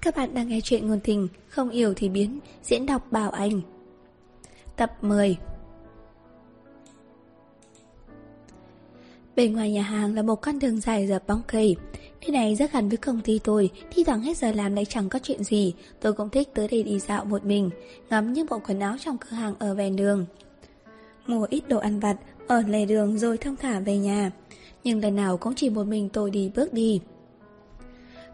Các bạn đang nghe chuyện ngôn tình Không yêu thì biến, Diễn đọc Bảo Anh. Tập 10 Bên ngoài nhà hàng là một con đường dài dập bóng cây. Nơi này rất gần với công ty tôi, Thi thoảng hết giờ làm lại chẳng có chuyện gì. Tôi cũng thích tới đây đi dạo một mình, Ngắm những bộ quần áo trong cửa hàng ở ven đường. Mua ít đồ ăn vặt, Ở lề đường rồi thông thả về nhà. Nhưng lần nào cũng chỉ một mình tôi đi bước đi.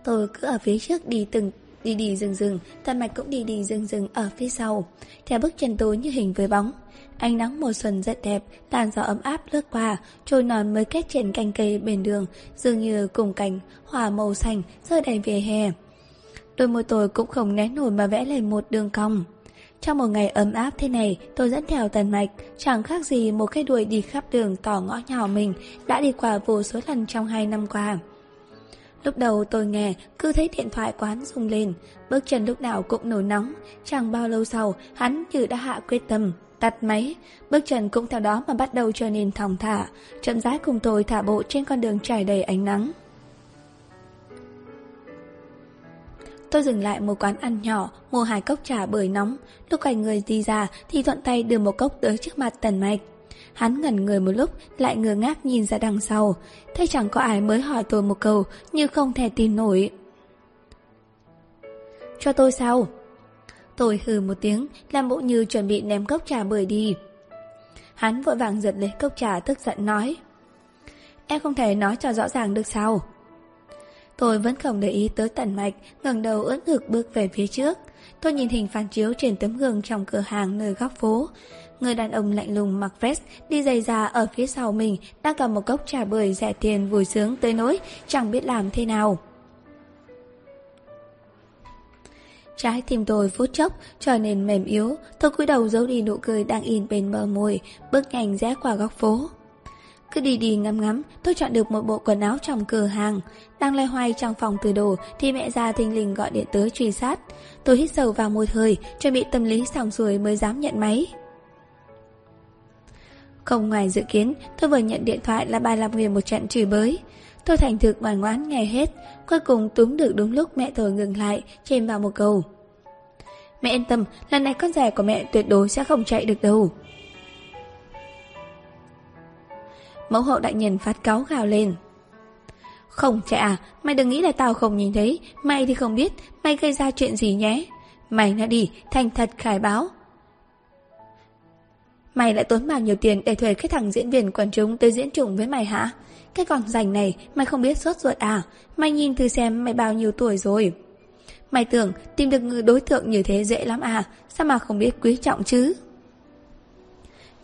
Tôi cứ ở phía trước đi từng đi đi dừng dừng, Tần Mạch cũng đi đi dừng dừng ở phía sau. Theo bước chân tôi như hình với bóng. Ánh nắng mùa xuân rất đẹp, tàn gió ấm áp lướt qua, trôi non mới kết trên cành cây bên đường, dường như cùng cảnh hòa màu xanh rơi đầy về hè. Đôi môi tôi cũng không né nổi mà vẽ lên một đường cong. Trong một ngày ấm áp thế này, tôi dẫn theo tần mạch, chẳng khác gì một cái đuôi đi khắp đường tỏ ngõ nhỏ mình đã đi qua vô số lần trong hai năm qua. Lúc đầu tôi nghe, cứ thấy điện thoại quán rung lên, bước chân lúc nào cũng nổi nóng. Chẳng bao lâu sau, hắn như đã hạ quyết tâm, tắt máy. Bước chân cũng theo đó mà bắt đầu trở nên thong thả, chậm rãi cùng tôi thả bộ trên con đường trải đầy ánh nắng. Tôi dừng lại một quán ăn nhỏ, mua hai cốc trà bưởi nóng. Lúc quay người đi ra thì thuận tay đưa một cốc tới trước mặt Tần Mạch. Hắn ngẩn người một lúc, Lại ngơ ngác nhìn ra đằng sau. Thấy chẳng có ai mới hỏi tôi một câu, Như không thể tin nổi. Cho tôi sao? Tôi hừ một tiếng Làm bộ như chuẩn bị ném cốc trà bưởi đi. Hắn vội vàng giật lấy cốc trà, tức giận nói. Em không thể nói cho rõ ràng được sao? Tôi vẫn không để ý tới tận mạch, ngẩng đầu ưỡn ngực bước về phía trước. Tôi nhìn hình phản chiếu trên tấm gương trong cửa hàng nơi góc phố. Người đàn ông lạnh lùng mặc vest đi giày da ở phía sau mình đang cầm một cốc trà bưởi rẻ tiền vui sướng tới nỗi chẳng biết làm thế nào. Trái tim tôi phút chốc trở nên mềm yếu, tôi cúi đầu giấu đi nụ cười đang in bên bờ môi, bước nhanh rẽ qua góc phố. Cứ đi đi ngắm ngắm, tôi chọn được một bộ quần áo trong cửa hàng. Đang loay hoay trong phòng từ đồ thì mẹ già thình lình gọi điện tới truy sát. Tôi hít sâu vào một hơi, chuẩn bị tâm lý xong xuôi mới dám nhận máy. Không ngoài dự kiến, tôi vừa nhận điện thoại là bà làm nguyên một trận chửi bới. Tôi thành thực ngoan ngoãn nghe hết, cuối cùng túm được đúng lúc mẹ tôi ngừng lại, chêm vào một câu. Mẹ yên tâm, lần này con rẻ của mẹ tuyệt đối sẽ không chạy được đâu. Mẫu hậu đại nhân phát cáo gào lên. Không chạy à, mày đừng nghĩ là tao không nhìn thấy, mày thì không biết, mày gây ra chuyện gì nhé. Mày đã đi, thành thật khai báo, Mày lại tốn bao nhiêu tiền để thuê cái thằng diễn viên quần chúng tới diễn trùng với mày hả? Cái con rành này mày không biết sốt ruột à? Mày nhìn thử xem mày bao nhiêu tuổi rồi. Mày tưởng tìm được người đối tượng như thế dễ lắm à? Sao mà không biết quý trọng chứ?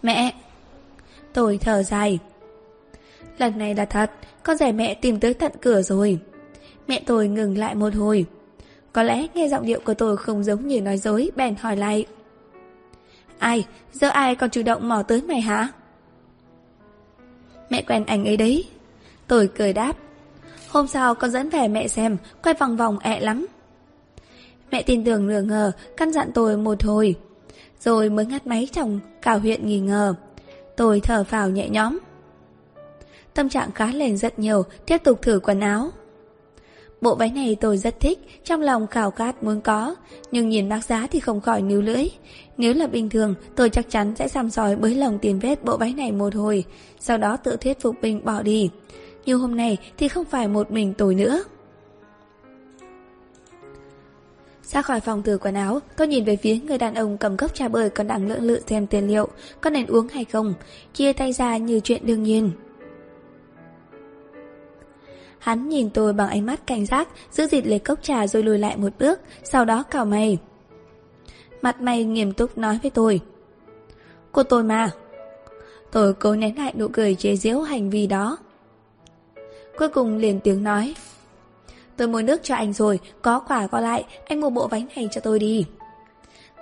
Mẹ! Tôi thở dài. Lần này là thật, con rể mẹ tìm tới tận cửa rồi. Mẹ tôi ngừng lại một hồi. Có lẽ nghe giọng điệu của tôi không giống như nói dối, bèn hỏi lại. Ai, giờ ai còn chủ động mò tới mày hả? Mẹ quen anh ấy đấy. Tôi cười đáp. Hôm sau con dẫn về mẹ xem, quay vòng vòng ẹ lắm. Mẹ tin tưởng nửa ngờ, căn dặn tôi một hồi. Rồi mới ngắt máy chồng, cả huyện nghi ngờ. Tôi thở phào nhẹ nhõm. Tâm trạng khá lên rất nhiều, tiếp tục thử quần áo. Bộ váy này tôi rất thích, trong lòng khảo khát muốn có, nhưng nhìn bác giá thì không khỏi níu lưỡi. Nếu là bình thường, tôi chắc chắn sẽ xăm soi bới lòng tiền vết bộ váy này một hồi, sau đó tự thuyết phục mình bỏ đi. Nhưng hôm nay thì không phải một mình tôi nữa. Ra khỏi phòng từ quần áo, tôi nhìn về phía người đàn ông cầm cốc trà bưởi còn đang lưỡng lự xem tiền liệu, có nên uống hay không, chia tay ra như chuyện đương nhiên. Hắn nhìn tôi bằng ánh mắt cảnh giác, giữ dịt lấy cốc trà rồi lùi lại một bước, sau đó cào mày. Mặt mày nghiêm túc nói với tôi. Cô tôi mà. Tôi cố nén lại nụ cười chế giễu hành vi đó. Cuối cùng liền tiếng nói. Tôi mua nước cho anh rồi, có quả có lại, anh mua bộ bánh này cho tôi đi.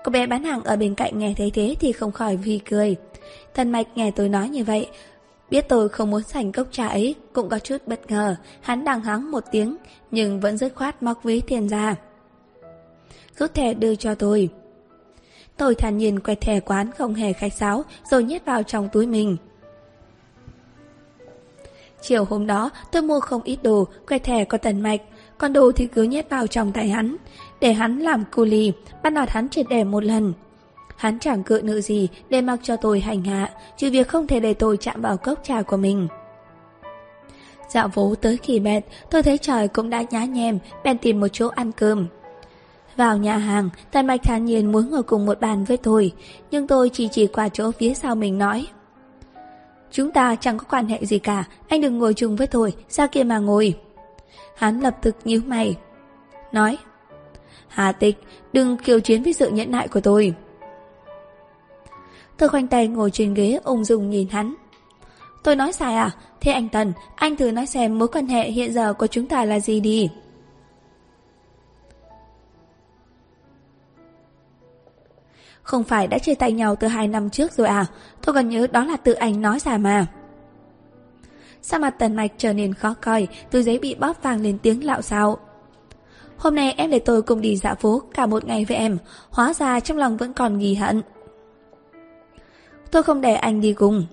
Cô bé bán hàng ở bên cạnh nghe thấy thế thì không khỏi vì cười. Thần mạch nghe tôi nói như vậy, Biết tôi không muốn sành cốc trà ấy, Cũng có chút bất ngờ, Hắn đang hắng một tiếng, Nhưng vẫn dứt khoát móc ví tiền ra. Rút thẻ đưa cho tôi. Tôi thản nhiên quẹt thẻ quán không hề khách sáo, Rồi nhét vào trong túi mình. Chiều hôm đó, tôi mua không ít đồ, Quẹt thẻ có tần mạch, còn đồ thì cứ nhét vào trong tay hắn. Để hắn làm cu lì Bắt nạt hắn triệt để một lần. Hắn chẳng cự nữ gì để mặc cho tôi hành hạ Trừ việc không thể để tôi chạm vào cốc trà của mình Dạo phố tới kỳ mệt Tôi thấy trời cũng đã nhá nhem Bèn tìm một chỗ ăn cơm vào nhà hàng, Tần Mạch thản nhiên muốn ngồi cùng một bàn với tôi, nhưng tôi chỉ chỉ qua chỗ phía sau mình nói. Chúng ta chẳng có quan hệ gì cả, anh đừng ngồi chung với tôi, ra kia mà ngồi. Hắn lập tức nhíu mày. Nói, Hà tịch, đừng kiều chiến với sự nhẫn nại của tôi. Tôi khoanh tay ngồi trên ghế ung dung nhìn hắn. Tôi nói sai à? Thế anh Tần, anh thử nói xem mối quan hệ hiện giờ của chúng ta là gì đi. Không phải đã chia tay nhau từ hai năm trước rồi à Tôi còn nhớ đó là tự anh nói ra mà Sao mặt tần mạch trở nên khó coi Từ giấy bị bóp vàng lên tiếng lạo xạo Hôm nay em để tôi cùng đi dạo phố Cả một ngày với em Hóa ra trong lòng vẫn còn nghi hận Tôi không để anh đi cùng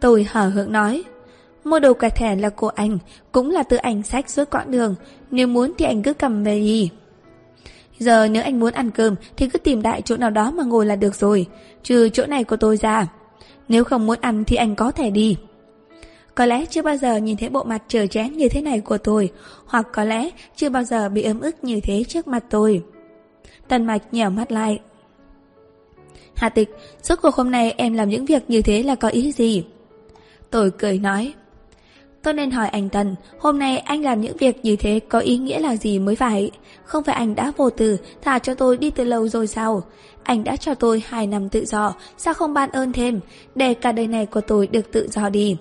Tôi hở hững nói Mua đồ quẹt thẻ là của anh Cũng là tự anh sách suốt quãng đường Nếu muốn thì anh cứ cầm về đi Giờ nếu anh muốn ăn cơm thì cứ tìm đại chỗ nào đó mà ngồi là được rồi, trừ chỗ này của tôi ra. Nếu không muốn ăn thì anh có thể đi. Có lẽ chưa bao giờ nhìn thấy bộ mặt trở chén như thế này của tôi, hoặc có lẽ chưa bao giờ bị ấm ức như thế trước mặt tôi. Tần mạch nhẻo mắt lại. Hà tịch, suốt cuộc hôm nay em làm những việc như thế là có ý gì? Tôi cười nói. Tôi nên hỏi anh Tần, hôm nay anh làm những việc như thế có ý nghĩa là gì mới phải? Không phải anh đã vô tử, thả cho tôi đi từ lâu rồi sao? Anh đã cho tôi hai năm tự do, sao không ban ơn thêm, để cả đời này của tôi được tự do đi?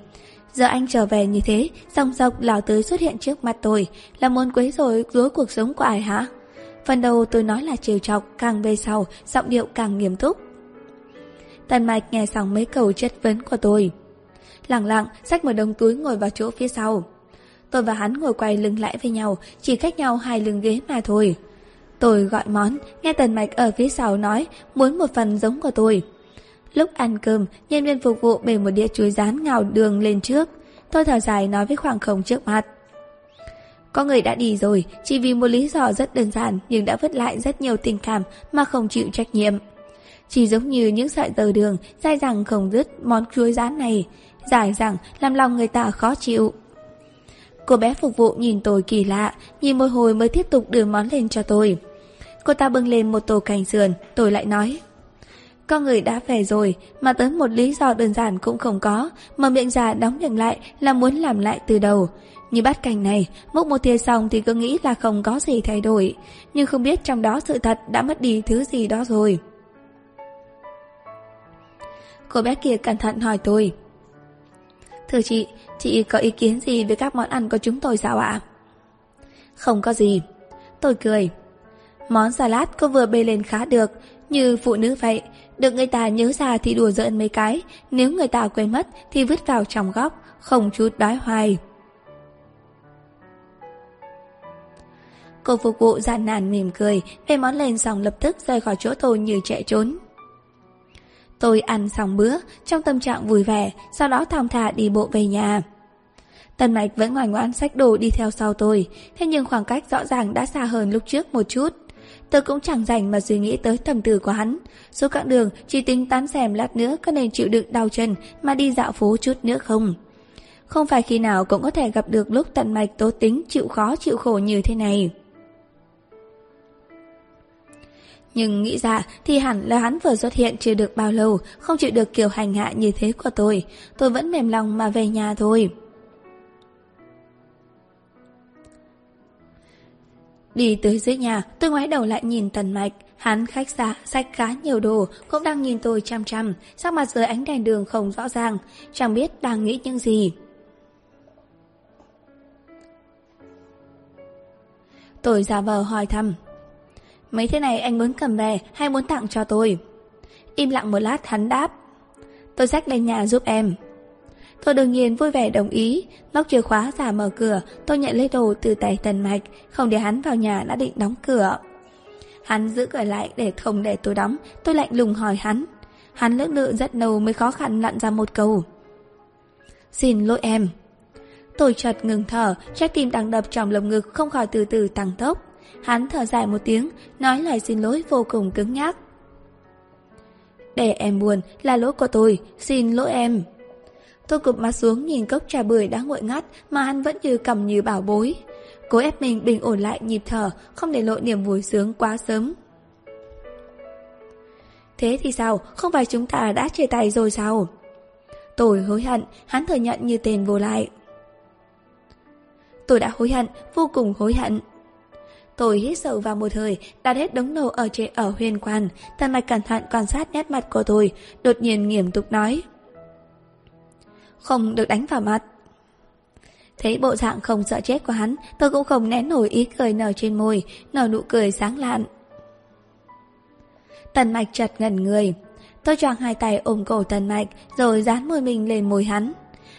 Giờ anh trở về như thế, dòng dọc lão tới xuất hiện trước mặt tôi, là muốn quấy rối rối cuộc sống của ai hả? Phần đầu tôi nói là trêu chọc, càng về sau, giọng điệu càng nghiêm túc. Tần Mạch nghe xong mấy câu chất vấn của tôi lặng lặng xách một đống túi ngồi vào chỗ phía sau. Tôi và hắn ngồi quay lưng lại với nhau, chỉ cách nhau hai lưng ghế mà thôi. Tôi gọi món, nghe Tần Mạch ở phía sau nói muốn một phần giống của tôi. Lúc ăn cơm, nhân viên phục vụ bề một đĩa chuối rán ngào đường lên trước. Tôi thở dài nói với khoảng không trước mặt. Có người đã đi rồi, chỉ vì một lý do rất đơn giản nhưng đã vứt lại rất nhiều tình cảm mà không chịu trách nhiệm. Chỉ giống như những sợi tờ đường, dai dẳng không dứt món chuối rán này dài dẳng làm lòng người ta khó chịu. Cô bé phục vụ nhìn tôi kỳ lạ, nhìn một hồi mới tiếp tục đưa món lên cho tôi. Cô ta bưng lên một tô cành sườn, tôi lại nói. Con người đã về rồi, mà tới một lý do đơn giản cũng không có, mà miệng già đóng miệng lại là muốn làm lại từ đầu. Như bát cành này, múc một thìa xong thì cứ nghĩ là không có gì thay đổi, nhưng không biết trong đó sự thật đã mất đi thứ gì đó rồi. Cô bé kia cẩn thận hỏi tôi. Thưa chị, chị có ý kiến gì về các món ăn của chúng tôi sao ạ? Không có gì. Tôi cười. Món salad cô vừa bê lên khá được, như phụ nữ vậy. Được người ta nhớ ra thì đùa giỡn mấy cái, nếu người ta quên mất thì vứt vào trong góc, không chút đói hoài. Cô phục vụ gian nàn mỉm cười, bê món lên xong lập tức rời khỏi chỗ tôi như chạy trốn. Tôi ăn xong bữa, trong tâm trạng vui vẻ, sau đó thong thả đi bộ về nhà. Tần Mạch vẫn ngoan ngoãn sách đồ đi theo sau tôi, thế nhưng khoảng cách rõ ràng đã xa hơn lúc trước một chút. Tôi cũng chẳng rảnh mà suy nghĩ tới thầm tử của hắn. Số quãng đường chỉ tính tán xem lát nữa có nên chịu đựng đau chân mà đi dạo phố chút nữa không. Không phải khi nào cũng có thể gặp được lúc tận mạch tố tính chịu khó chịu khổ như thế này. Nhưng nghĩ ra thì hẳn là hắn vừa xuất hiện chưa được bao lâu, không chịu được kiểu hành hạ như thế của tôi. Tôi vẫn mềm lòng mà về nhà thôi. Đi tới dưới nhà, tôi ngoái đầu lại nhìn Tần Mạch. Hắn khách xa, sách khá nhiều đồ, cũng đang nhìn tôi chăm chăm, sắc mặt dưới ánh đèn đường không rõ ràng, chẳng biết đang nghĩ những gì. Tôi giả vờ hỏi thăm, Mấy thế này anh muốn cầm về hay muốn tặng cho tôi? Im lặng một lát hắn đáp. Tôi xách lên nhà giúp em. Tôi đương nhiên vui vẻ đồng ý, móc chìa khóa giả mở cửa, tôi nhận lấy đồ từ tay Tần Mạch, không để hắn vào nhà đã định đóng cửa. Hắn giữ cửa lại để không để tôi đóng, tôi lạnh lùng hỏi hắn. Hắn lưỡng lự rất lâu mới khó khăn lặn ra một câu. Xin lỗi em. Tôi chợt ngừng thở, trái tim đang đập trong lồng ngực không khỏi từ từ tăng tốc. Hắn thở dài một tiếng, nói lời xin lỗi vô cùng cứng nhắc. Để em buồn là lỗi của tôi, xin lỗi em. Tôi cụp mặt xuống nhìn cốc trà bưởi đã nguội ngắt mà hắn vẫn như cầm như bảo bối. Cố ép mình bình ổn lại nhịp thở, không để lộ niềm vui sướng quá sớm. Thế thì sao, không phải chúng ta đã chia tay rồi sao? Tôi hối hận, hắn thừa nhận như tên vô lại. Tôi đã hối hận, vô cùng hối hận. Tôi hít sâu vào một hơi, đặt hết đống đồ ở trên ở huyền quan, tần mạch cẩn thận quan sát nét mặt của tôi, đột nhiên nghiêm túc nói. Không được đánh vào mặt. Thấy bộ dạng không sợ chết của hắn, tôi cũng không nén nổi ý cười nở trên môi, nở nụ cười sáng lạn. Tần mạch chật ngẩn người. Tôi choàng hai tay ôm cổ tần mạch, rồi dán môi mình lên môi hắn.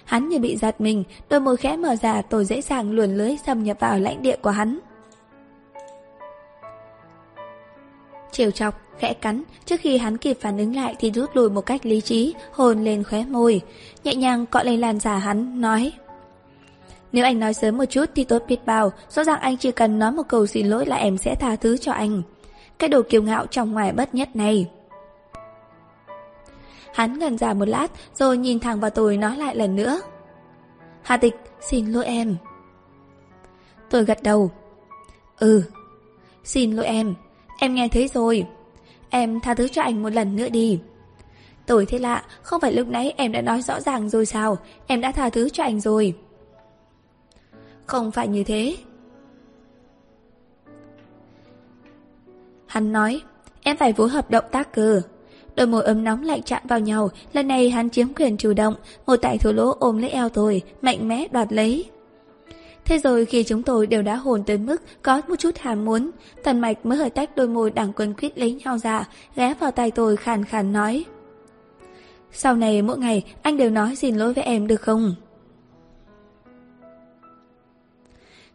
Hắn như bị giật mình, đôi môi khẽ mở ra tôi dễ dàng luồn lưới xâm nhập vào lãnh địa của hắn. Chiều chọc, khẽ cắn, trước khi hắn kịp phản ứng lại thì rút lùi một cách lý trí, hồn lên khóe môi, nhẹ nhàng cọ lên làn giả hắn, nói Nếu anh nói sớm một chút thì tốt biết bao, rõ ràng anh chỉ cần nói một câu xin lỗi là em sẽ tha thứ cho anh. Cái đồ kiêu ngạo trong ngoài bất nhất này. Hắn ngần ra một lát rồi nhìn thẳng vào tôi nói lại lần nữa. Hà tịch, xin lỗi em. Tôi gật đầu. Ừ, xin lỗi em. Em nghe thấy rồi. Em tha thứ cho anh một lần nữa đi. Tôi thế lạ, không phải lúc nãy em đã nói rõ ràng rồi sao? Em đã tha thứ cho anh rồi. Không phải như thế. Hắn nói, em phải phối hợp động tác cơ. Đôi môi ấm nóng lại chạm vào nhau, lần này hắn chiếm quyền chủ động, một tại thủ lỗ ôm lấy eo tôi, mạnh mẽ đoạt lấy. Thế rồi khi chúng tôi đều đã hồn tới mức có một chút hàm muốn, tần mạch mới hơi tách đôi môi đang quân quyết lấy nhau ra, ghé vào tay tôi khàn khàn nói. Sau này mỗi ngày anh đều nói xin lỗi với em được không?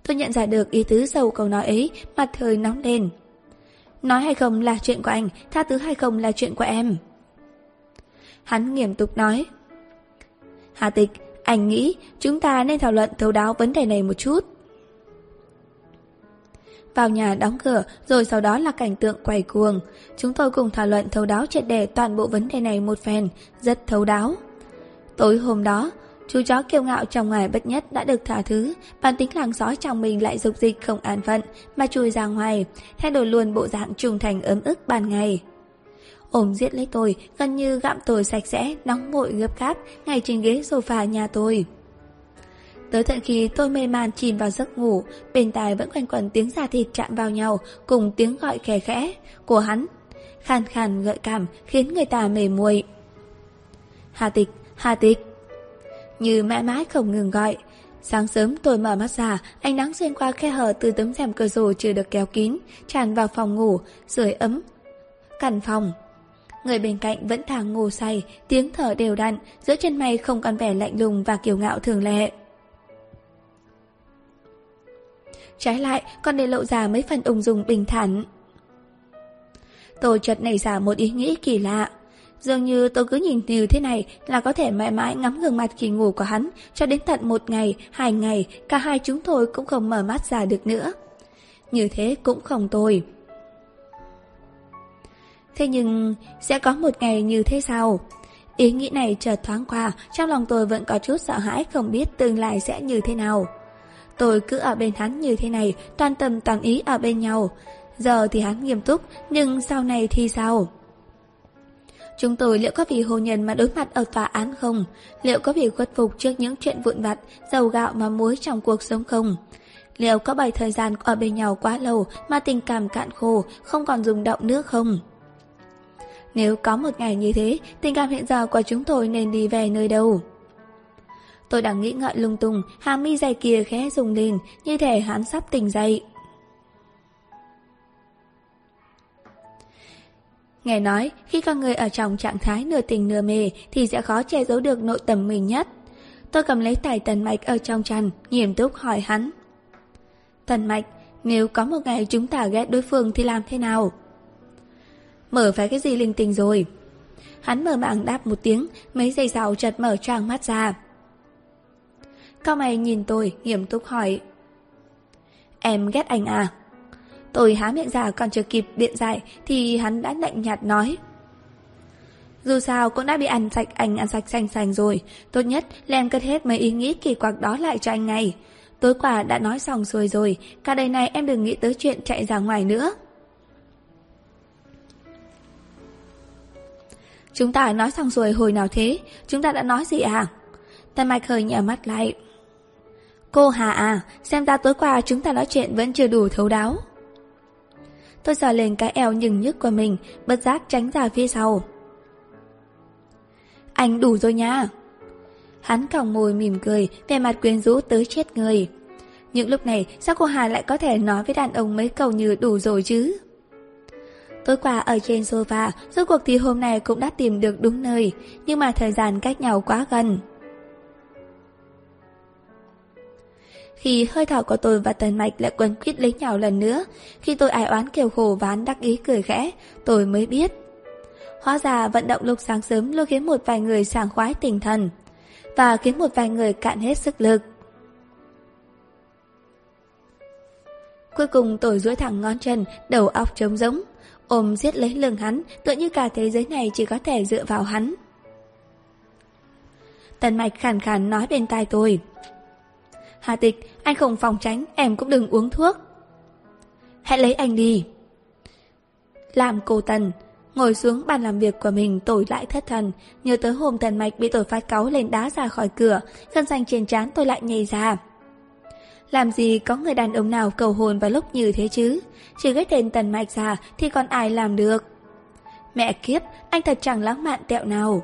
Tôi nhận ra được ý tứ sâu câu nói ấy, mặt thời nóng lên. Nói hay không là chuyện của anh, tha thứ hay không là chuyện của em. Hắn nghiêm túc nói. Hà tịch, anh nghĩ chúng ta nên thảo luận thấu đáo vấn đề này một chút. Vào nhà đóng cửa, rồi sau đó là cảnh tượng quay cuồng. Chúng tôi cùng thảo luận thấu đáo triệt đề toàn bộ vấn đề này một phen, rất thấu đáo. Tối hôm đó, chú chó kiêu ngạo trong ngoài bất nhất đã được thả thứ, bản tính làng sói trong mình lại dục dịch không an phận, mà chui ra ngoài, thay đổi luôn bộ dạng trung thành ấm ức ban ngày ôm giết lấy tôi, gần như gặm tôi sạch sẽ, nóng vội gấp gáp, ngay trên ghế sofa nhà tôi. Tới tận khi tôi mê man chìm vào giấc ngủ, bên tai vẫn quanh quẩn tiếng da thịt chạm vào nhau, cùng tiếng gọi khẽ khẽ của hắn. Khàn khàn gợi cảm khiến người ta mềm muội. Hà tịch, Hà tịch. Như mãi mãi không ngừng gọi. Sáng sớm tôi mở mắt ra, ánh nắng xuyên qua khe hở từ tấm rèm cửa sổ chưa được kéo kín, tràn vào phòng ngủ, sưởi ấm. Căn phòng, Người bên cạnh vẫn thẳng ngủ say, tiếng thở đều đặn, giữa chân mày không còn vẻ lạnh lùng và kiều ngạo thường lệ. Trái lại, còn để lộ ra mấy phần ung dung bình thản. Tôi chợt nảy ra một ý nghĩ kỳ lạ. Dường như tôi cứ nhìn như thế này là có thể mãi mãi ngắm gương mặt kỳ ngủ của hắn cho đến tận một ngày, hai ngày, cả hai chúng tôi cũng không mở mắt ra được nữa. Như thế cũng không tồi. Thế nhưng sẽ có một ngày như thế sao? Ý nghĩ này chợt thoáng qua, trong lòng tôi vẫn có chút sợ hãi không biết tương lai sẽ như thế nào. Tôi cứ ở bên hắn như thế này, toàn tâm toàn ý ở bên nhau. Giờ thì hắn nghiêm túc, nhưng sau này thì sao? Chúng tôi liệu có vì hôn nhân mà đối mặt ở tòa án không? Liệu có bị khuất phục trước những chuyện vụn vặt, dầu gạo mà muối trong cuộc sống không? Liệu có bảy thời gian ở bên nhau quá lâu mà tình cảm cạn khô, không còn dùng động nữa không? Nếu có một ngày như thế, tình cảm hiện giờ của chúng tôi nên đi về nơi đâu? Tôi đang nghĩ ngợi lung tung, hàm mi dày kia khẽ rung lên, như thể hắn sắp tỉnh dậy. Nghe nói, khi con người ở trong trạng thái nửa tình nửa mê thì sẽ khó che giấu được nội tâm mình nhất. Tôi cầm lấy tài tần mạch ở trong chăn, nghiêm túc hỏi hắn. Tần mạch, nếu có một ngày chúng ta ghét đối phương thì làm thế nào? Mở phải cái gì linh tinh rồi Hắn mở mạng đáp một tiếng Mấy giây sau chợt mở choàng mắt ra Cao mày nhìn tôi, nghiêm túc hỏi. Em ghét anh à? Tôi há miệng ra còn chưa kịp biện giải thì hắn đã lạnh nhạt nói. Dù sao cũng đã bị ăn sạch anh ăn sạch xanh xanh rồi, tốt nhất là em cất hết mấy ý nghĩ kỳ quặc đó lại cho anh ngay. Tối qua đã nói xong xuôi rồi, cả đời này em đừng nghĩ tới chuyện chạy ra ngoài nữa. Chúng ta nói xong rồi hồi nào thế? Chúng ta đã nói gì à? Tân mạch hơi nhả mắt lại. Cô Hà à, xem ra tối qua chúng ta nói chuyện vẫn chưa đủ thấu đáo. Tôi giở lên cái eo nhừng nhức của mình, bất giác tránh ra phía sau. Anh đủ rồi nha. Hắn còng môi mỉm cười, vẻ mặt quyến rũ tới chết người. Những lúc này, sao cô Hà lại có thể nói với đàn ông mấy câu như đủ rồi chứ? Tối qua ở trên sofa, rốt cuộc thì hôm nay cũng đã tìm được đúng nơi, nhưng mà thời gian cách nhau quá gần. Khi hơi thở của tôi và Tần Mạch lại quấn quýt lấy nhau lần nữa, khi tôi ai oán kêu khổ ván đắc ý cười khẽ, tôi mới biết. Hóa ra vận động lúc sáng sớm luôn khiến một vài người sảng khoái tinh thần, và khiến một vài người cạn hết sức lực. Cuối cùng tôi duỗi thẳng ngón chân, đầu óc trống rỗng, ôm giết lấy lưng hắn, tựa như cả thế giới này chỉ có thể dựa vào hắn. Tần mạch khàn khàn nói bên tai tôi. Hà tịch, anh không phòng tránh, em cũng đừng uống thuốc. Hãy lấy anh đi. Làm cô Tần, ngồi xuống bàn làm việc của mình tôi lại thất thần, nhớ tới hôm Tần Mạch bị tôi phát cáu lên đá ra khỏi cửa, gân xanh trên trán tôi lại nhảy ra. Làm gì có người đàn ông nào cầu hôn vào lúc như thế chứ? Chỉ ghét tên Tần Mạch ra thì còn ai làm được? Mẹ kiếp, anh thật chẳng lãng mạn tẹo nào.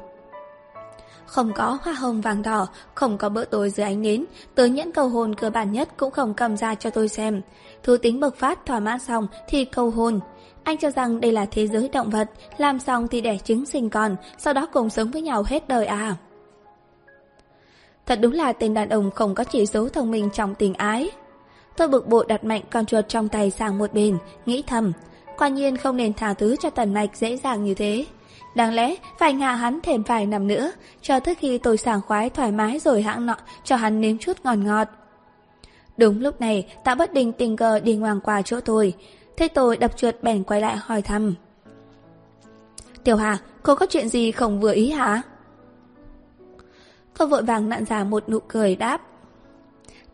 Không có hoa hồng vàng đỏ, không có bữa tối dưới ánh nến, tới nhẫn cầu hôn cơ bản nhất cũng không cầm ra cho tôi xem. Thú tính bộc phát thỏa mãn xong thì cầu hôn. Anh cho rằng đây là thế giới động vật, làm xong thì đẻ trứng sinh con, sau đó cùng sống với nhau hết đời à. Thật đúng là tên đàn ông không có chỉ số thông minh trong tình ái. Tôi bực bội đặt mạnh con chuột trong tay sang một bên, nghĩ thầm. Quả nhiên không nên thả thứ cho tần mạch dễ dàng như thế. Đáng lẽ phải ngả hắn thêm vài năm nữa, cho tới khi tôi sảng khoái thoải mái rồi hãng nọ cho hắn nếm chút ngọt ngọt. Đúng lúc này, tạ bất đình tình cờ đi ngoàng qua chỗ tôi. Thế tôi đập chuột bèn quay lại hỏi thăm. Tiểu Hà, cô có chuyện gì không vừa ý hả? Tôi vội vàng nặn ra một nụ cười đáp.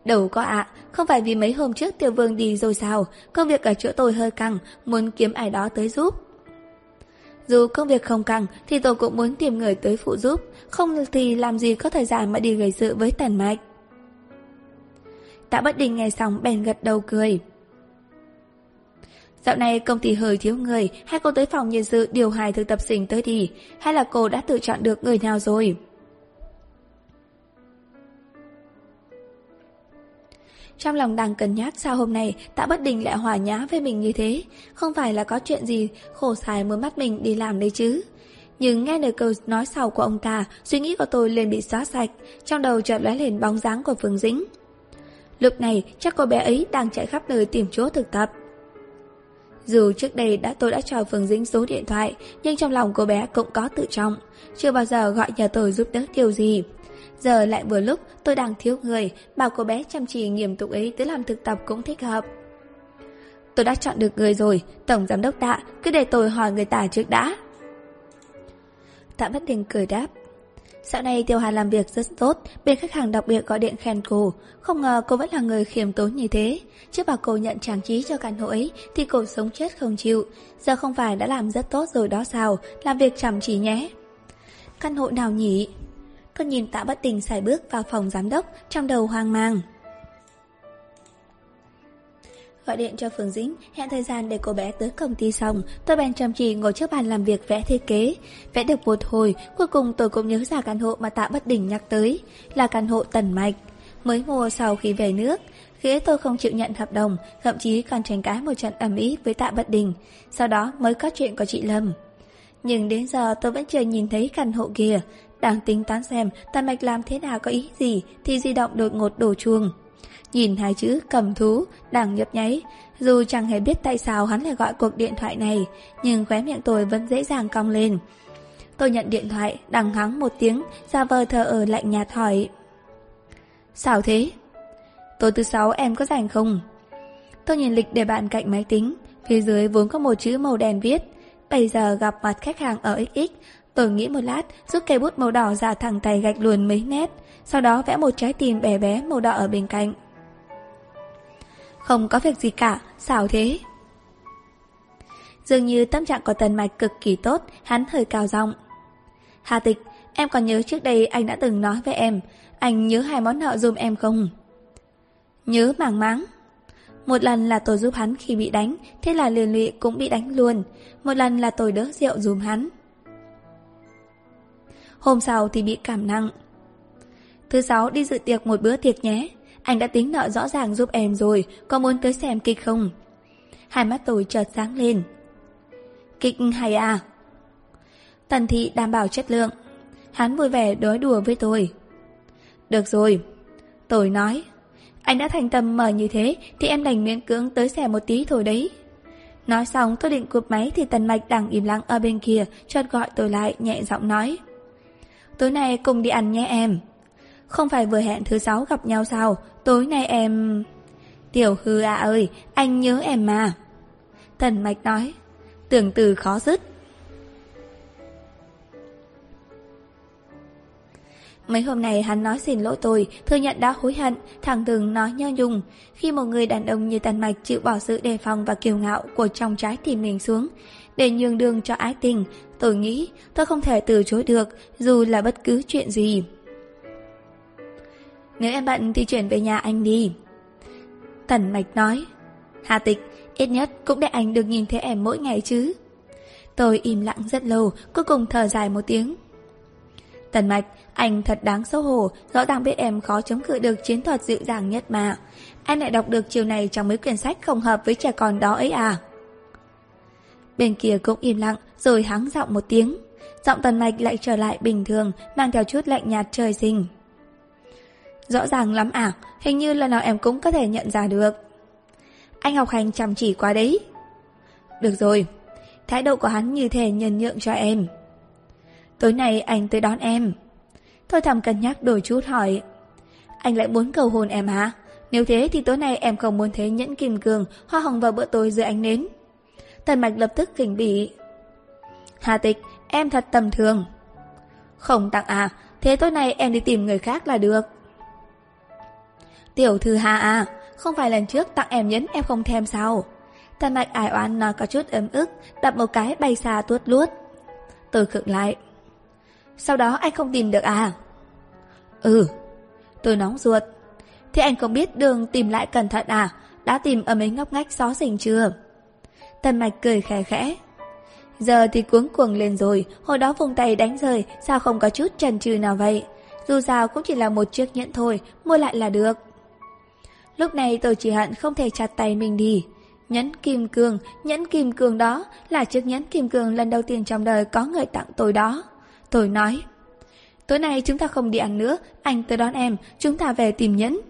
Đâu có ạ, không phải vì mấy hôm trước tiểu vương đi rồi sao, công việc ở chỗ tôi hơi căng, muốn kiếm ai đó tới giúp. Dù công việc không căng thì tôi cũng muốn tìm người tới phụ giúp, không thì làm gì có thời gian mà đi gây sự với tần mạch. Tạ bất đình nghe xong bèn gật đầu cười. Dạo này công ty hơi thiếu người, hay cô tới phòng nhân sự điều hài thực tập sinh tới đi, hay là cô đã tự chọn được người nào rồi? Trong lòng đang cân nhắc sao hôm nay Tạ Bất Đình lại hòa nhã với mình như thế. Không phải là có chuyện gì khổ xài muốn bắt mình đi làm đấy chứ. Nhưng nghe lời câu nói sau của ông ta Suy nghĩ của tôi liền bị xóa sạch Trong đầu chợt lóe lên bóng dáng của Phương Dĩnh. Lúc này chắc cô bé ấy đang chạy khắp nơi tìm chỗ thực tập. Dù trước đây đã tôi đã cho Phương Dĩnh số điện thoại, nhưng trong lòng cô bé cũng có tự trọng, chưa bao giờ gọi nhờ tôi giúp đỡ điều gì. Giờ lại vừa lúc tôi đang thiếu người, bảo cô bé chăm chỉ nghiêm túc ấy tới làm thực tập cũng thích hợp. Tôi đã chọn được người rồi, Tổng Giám đốc Tạ, cứ để tôi hỏi người tả trước đã. Tạ Bất Đình cười đáp. Dạo này Tiêu Hà làm việc rất tốt, bên khách hàng đặc biệt gọi điện khen cô. Không ngờ cô vẫn là người khiêm tốn như thế. Trước bảo cô nhận trang trí cho căn hộ ấy thì cô sống chết không chịu. Giờ không phải đã làm rất tốt rồi đó sao, làm việc chăm chỉ nhé. Căn hộ nào nhỉ? Cô nhìn tạ bất tình xài bước vào phòng giám đốc, Trong đầu hoang mang. Gọi điện cho Phương Dĩnh, Hẹn thời gian để cô bé tới công ty xong, Tôi bèn chăm chỉ ngồi trước bàn làm việc vẽ thiết kế. Vẽ được một hồi, Cuối cùng tôi cũng nhớ ra căn hộ mà tạ bất Đình nhắc tới, Là căn hộ tần mạch. Mới mua sau khi về nước, Khi tôi không chịu nhận hợp đồng, Thậm chí còn tranh cãi một trận ầm ĩ với tạ bất đình Sau đó mới có chuyện của chị Lâm. Nhưng đến giờ tôi vẫn chưa nhìn thấy căn hộ kia đang tính toán xem Tần Mạch làm thế nào có ý gì Thì di động đột ngột đổ chuông Nhìn hai chữ cầm thú Đang nhấp nháy Dù chẳng hề biết tại sao hắn lại gọi cuộc điện thoại này Nhưng khóe miệng tôi vẫn dễ dàng cong lên Tôi nhận điện thoại Đằng hắng một tiếng ra vờ thờ ở lạnh nhạt hỏi Sao thế? Tối thứ sáu em có rảnh không? Tôi nhìn lịch để bạn cạnh máy tính, phía dưới vốn có một chữ màu đen viết. Bây giờ gặp mặt khách hàng ở XX, tôi nghĩ một lát, rút cây bút màu đỏ ra thẳng tay gạch luồn mấy nét, sau đó vẽ một trái tim bé bé màu đỏ ở bên cạnh. Không có việc gì cả, sao thế? Dường như tâm trạng của Tần Mạch cực kỳ tốt, hắn hơi cao giọng. Hà Tịch, em còn nhớ trước đây anh đã từng nói với em, anh nhớ hai món nợ dùm em không? Nhớ mảng máng. Một lần là tôi giúp hắn khi bị đánh, thế là liền lụy cũng bị đánh luôn. Một lần là tôi đỡ rượu dùm hắn. Hôm sau thì bị cảm nặng. Thứ sáu đi dự tiệc một bữa tiệc nhé. Anh đã tính nợ rõ ràng giúp em rồi, có muốn tới xem kịch không? Hai mắt tôi chợt sáng lên. Kịch hay à? Tần thị đảm bảo chất lượng. Hắn vui vẻ đối đùa với tôi. Được rồi. Tôi nói. Anh đã thành tâm mở như thế thì em đành miễn cưỡng tới xem một tí thôi đấy. Nói xong tôi định cụp máy thì Tần Mạch đang im lặng ở bên kia chợt gọi tôi lại nhẹ giọng nói. Tối nay cùng đi ăn nhé em. Không phải vừa hẹn thứ sáu gặp nhau sao? Tối nay em... Tiểu hư à ơi, anh nhớ em mà. Tần Mạch nói. Tưởng từ khó dứt. Mấy hôm nay hắn nói xin lỗi tôi, thừa nhận đã hối hận, thẳng thừng nói nho nhung. Khi một người đàn ông như Tần Mạch chịu bỏ sự đề phòng và kiêu ngạo của trong trái tim mình xuống, để nhường đường cho ái tình, tôi nghĩ tôi không thể từ chối được, dù là bất cứ chuyện gì. Nếu em bận thì chuyển về nhà anh đi. Tần Mạch nói. Hà Tịch, ít nhất cũng để anh được nhìn thấy em mỗi ngày chứ. Tôi im lặng rất lâu, cuối cùng thở dài một tiếng. Tần Mạch, anh thật đáng xấu hổ, rõ ràng biết em khó chống cự được chiến thuật dịu dàng nhất mà. Anh lại đọc được chiều này trong mấy quyển sách không hợp với trẻ con đó ấy à? Bên kia cũng im lặng, rồi hắng giọng một tiếng. Giọng Tần Mạch lại trở lại bình thường, mang theo chút lạnh nhạt trời sinh. Rõ ràng lắm à, hình như lần nào em cũng có thể nhận ra được. Anh học hành chăm chỉ quá đấy. Được rồi, thái độ của hắn như thể nhân nhượng cho em. Tối nay anh tới đón em. Thôi thầm cân nhắc đổi chút hỏi. Anh lại muốn cầu hôn em hả? Nếu thế thì tối nay em không muốn thấy nhẫn kim cương, hoa hồng vào bữa tối dưới ánh nến. Tần mạch lập tức kinh bỉ. Hà tịch, em thật tầm thường. Không tặng à, thế tối nay em đi tìm người khác là được. Tiểu thư Hà à, không phải lần trước tặng em nhẫn em không thèm sao? Tần mạch ải oan nói có chút ấm ức, đập một cái bay xa tuốt luốt. Tôi khựng lại. Sau đó anh không tìm được à? Ừ. Tôi nóng ruột. Thế anh không biết đường tìm lại cẩn thận à? Đã tìm ở mấy ngóc ngách xó xỉnh chưa? Tần mạch cười khẽ khẽ. Giờ thì cuống cuồng lên rồi, hồi đó vùng tay đánh rời, sao không có chút trần trừ nào vậy? Dù sao cũng chỉ là một chiếc nhẫn thôi, mua lại là được. Lúc này tôi chỉ hận không thể chặt tay mình đi. Nhẫn kim cương, nhẫn kim cương đó là chiếc nhẫn kim cương lần đầu tiên trong đời có người tặng tôi đó. Tôi nói, tối nay chúng ta không đi ăn nữa, anh tới đón em, chúng ta về tìm nhẫn.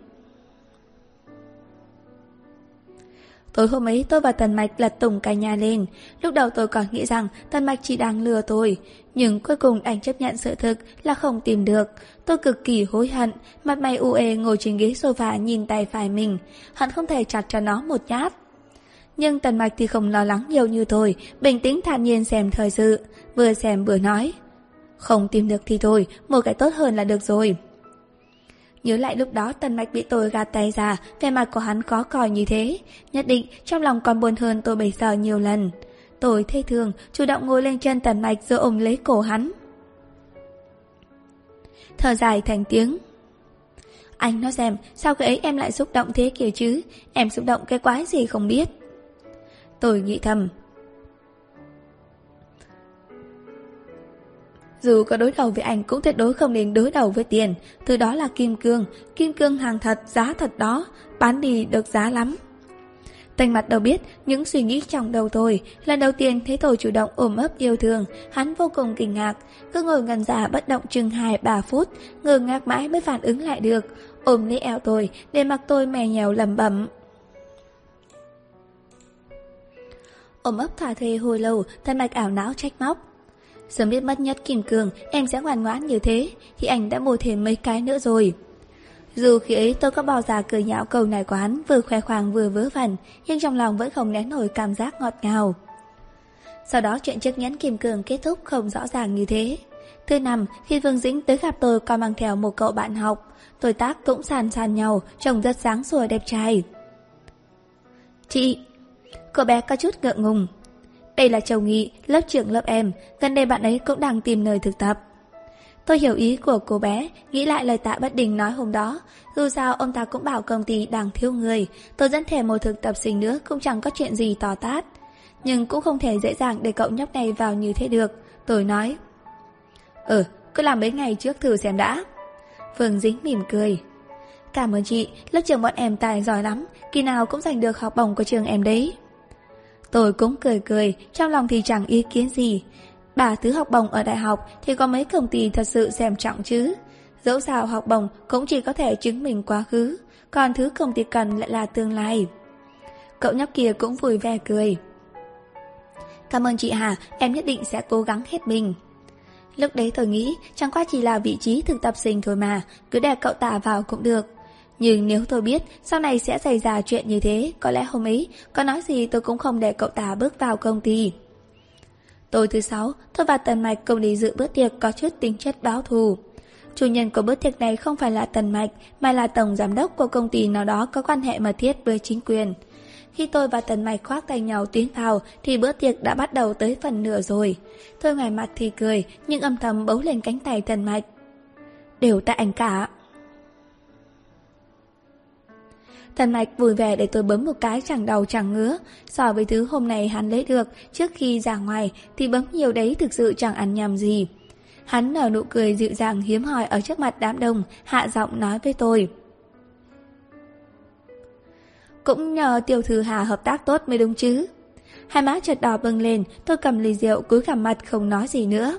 Tối hôm ấy tôi và Tần Mạch lật tùng cả nhà lên. Lúc đầu tôi còn nghĩ rằng Tần Mạch chỉ đang lừa tôi. Nhưng cuối cùng anh chấp nhận sự thực là không tìm được. Tôi cực kỳ hối hận, mặt mày u ê ngồi trên ghế sofa nhìn tay phải mình. Hận không thể chặt cho nó một nhát. Nhưng Tần Mạch thì không lo lắng nhiều như tôi, bình tĩnh thản nhiên xem thời sự. Vừa xem vừa nói. Không tìm được thì thôi, một cái tốt hơn là được rồi. Nhớ lại lúc đó Tần Mạch bị tôi gạt tay ra, vẻ mặt của hắn khó coi như thế. Nhất định trong lòng còn buồn hơn tôi bây giờ nhiều lần. Tôi thê thường, chủ động ngồi lên chân Tần Mạch rồi ôm lấy cổ hắn. Thở dài thành tiếng. Anh nói xem, sao cái ấy em lại xúc động thế kiểu chứ? Em xúc động cái quái gì không biết. Tôi nghĩ thầm, Dù có đối đầu với ảnh cũng tuyệt đối không nên đối đầu với tiền. Thứ đó là kim cương. Kim cương hàng thật, giá thật đó. Bán đi được giá lắm. Tành mặt đâu biết những suy nghĩ trong đầu thôi. Lần đầu tiên thấy tôi chủ động ôm ấp yêu thương. Hắn vô cùng kinh ngạc. Cứ ngồi ngần giả bất động chừng 2-3 phút. Ngờ ngạc mãi mới phản ứng lại được. Ôm lấy eo tôi Để mặc tôi mè nhèo lầm bẩm. Ôm ấp thả thề hồi lâu Thân mạch ảo não trách móc. Sớm biết mất nhất kim cường Em sẽ ngoan ngoãn như thế Thì anh đã mua thêm mấy cái nữa rồi. Dù khi ấy tôi có bao giờ cười nhạo câu này của hắn Vừa khoe khoang vừa vớ vẩn Nhưng trong lòng vẫn không nén nổi cảm giác ngọt ngào. Sau đó chuyện chiếc nhẫn kim cường kết thúc không rõ ràng như thế. Thứ năm, khi Vương Dĩnh tới gặp tôi còn mang theo một cậu bạn học Tôi tác cũng sàn sàn nhau Trông rất sáng sủa đẹp trai. Chị Cô bé có chút ngượng ngùng. Đây là Châu Nghị, lớp trưởng lớp em Gần đây bạn ấy cũng đang tìm nơi thực tập Tôi hiểu ý của cô bé, nghĩ lại lời tạ bất đình nói hôm đó. Dù sao ông ta cũng bảo công ty đang thiếu người, tôi dẫn thể một thực tập sinh nữa cũng chẳng có chuyện gì to tát. Nhưng cũng không thể dễ dàng để cậu nhóc này vào như thế được. Tôi nói. Ừ, cứ làm mấy ngày trước thử xem đã. Phương Dính mỉm cười. Cảm ơn chị, lớp trường bọn em tài giỏi lắm, kỳ nào cũng giành được học bổng của trường em đấy. Tôi cũng cười cười, trong lòng thì chẳng ý kiến gì. Bà thứ học bổng ở đại học thì có mấy công ty thật sự xem trọng chứ. Dẫu sao học bổng cũng chỉ có thể chứng minh quá khứ, còn thứ công ty cần lại là tương lai. Cậu nhóc kia cũng vui vẻ cười. Cảm ơn chị Hà, em nhất định sẽ cố gắng hết mình. Lúc đấy tôi nghĩ chẳng qua chỉ là vị trí thực tập sinh thôi mà, cứ để cậu ta vào cũng được. Nhưng nếu tôi biết sau này sẽ xảy ra chuyện như thế, có lẽ hôm ấy có nói gì tôi cũng không để cậu ta bước vào công ty. Tối thứ sáu, tôi và Tần Mạch cùng đi dự bữa tiệc có chút tính chất báo thù. Chủ nhân của bữa tiệc này không phải là Tần Mạch, mà là tổng giám đốc của công ty nào đó có quan hệ mật thiết với chính quyền. Khi tôi và Tần Mạch khoác tay nhau tiến vào thì bữa tiệc đã bắt đầu tới phần nửa rồi. Tôi ngoài mặt thì cười, nhưng âm thầm bấu lên cánh tay Tần Mạch. Đều tại ảnh cả. Thần mạch vui vẻ để tôi bấm một cái chẳng đầu chẳng ngứa. So với thứ hôm nay hắn lấy được trước khi ra ngoài thì bấm nhiều đấy thực sự chẳng ăn nhầm gì. Hắn nở nụ cười dịu dàng hiếm hoi ở trước mặt đám đông, hạ giọng nói với tôi. Cũng nhờ tiểu thư Hà hợp tác tốt mới đúng chứ. Hai má chợt đỏ bừng lên, tôi cầm ly rượu cúi gằm mặt không nói gì nữa.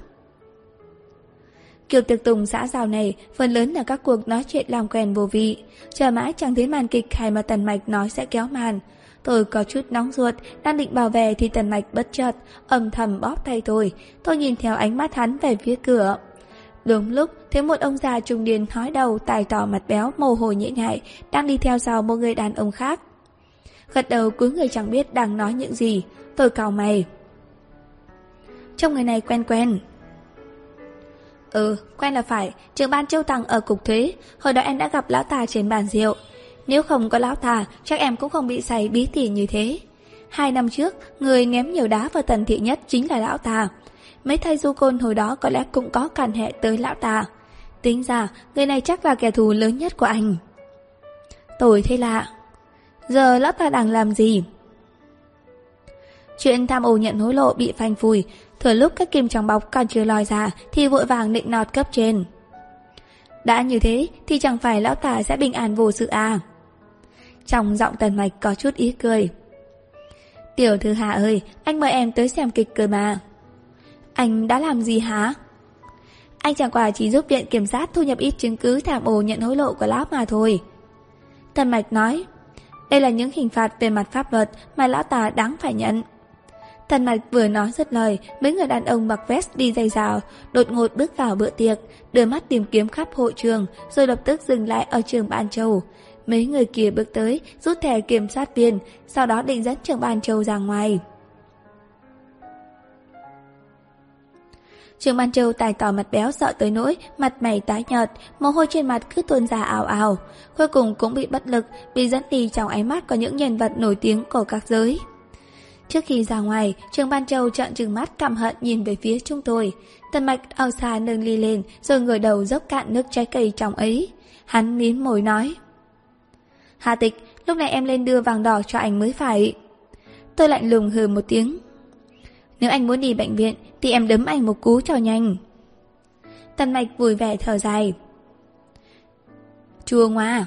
Kiểu tiệc tùng xã giao này phần lớn là các cuộc nói chuyện làm quen vô vị. Chờ mãi chẳng thấy màn kịch hay mà Tần Mạch nói sẽ kéo màn. Tôi có chút nóng ruột, đang định bảo vệ thì Tần Mạch bất chợt, âm thầm bóp tay tôi. Tôi nhìn theo ánh mắt hắn về phía cửa. Đúng lúc, thấy một ông già trung niên hói đầu, tài tỏ mặt béo, mồ hôi nhễ nhại, đang đi theo sau một người đàn ông khác. Gật đầu cuối người chẳng biết đang nói những gì, tôi cào mày. trong người này quen quen. Ừ, quen là phải, trưởng ban châu tàng ở cục thuế, hồi đó em đã gặp lão tà trên bàn rượu. Nếu không có lão tà, chắc em cũng không bị say bí tỉ như thế. Hai năm trước, người ném nhiều đá vào tần thị nhất chính là lão tà. Mấy thầy du côn hồi đó có lẽ cũng có cản hệ tới lão tà. Tính ra, người này chắc là kẻ thù lớn nhất của anh. Tồi thế lạ. Giờ lão ta đang làm gì? Chuyện tham ô nhận hối lộ bị phanh phui, thừa lúc các kim trong bọc còn chưa lòi ra thì vội vàng định nọt cấp trên. Đã như thế thì chẳng phải lão tà sẽ bình an vô sự à? Trong giọng tần mạch có chút ý cười. Tiểu thư Hà ơi, anh mời em tới xem kịch cười mà. Anh đã làm gì hả? Anh chẳng qua chỉ giúp viện kiểm sát thu nhập ít chứng cứ thảm ồ nhận hối lộ của lão mà thôi. Tần mạch nói, đây là những hình phạt về mặt pháp luật mà lão tà đáng phải nhận. Tần mạch vừa nói dứt lời, mấy người đàn ông mặc vest đi dây rào, đột ngột bước vào bữa tiệc, đưa mắt tìm kiếm khắp hội trường, rồi lập tức dừng lại ở trường Ban Châu. Mấy người kia bước tới, rút thẻ kiểm soát viên, sau đó định dẫn trường Ban Châu ra ngoài. Trường Ban Châu tài tỏ mặt béo sợ tới nỗi, mặt mày tái nhợt, mồ hôi trên mặt cứ tuôn ra ảo ảo. Cuối cùng cũng bị bất lực, bị dẫn đi trong ánh mắt có những nhân vật nổi tiếng của các giới. Trước khi ra ngoài, trường Ban Châu trợn trừng mắt căm hận nhìn về phía chúng tôi. Tần mạch ao xa nâng ly lên, rồi ngửa đầu dốc cạn nước trái cây trong ấy. Hắn mím mồi nói. Hà tịch, lúc này em lên đưa vàng đỏ cho anh mới phải. Tôi lạnh lùng hừ một tiếng. Nếu anh muốn đi bệnh viện, thì em đấm anh một cú cho nhanh. Tần mạch vui vẻ thở dài. Chua ngoa.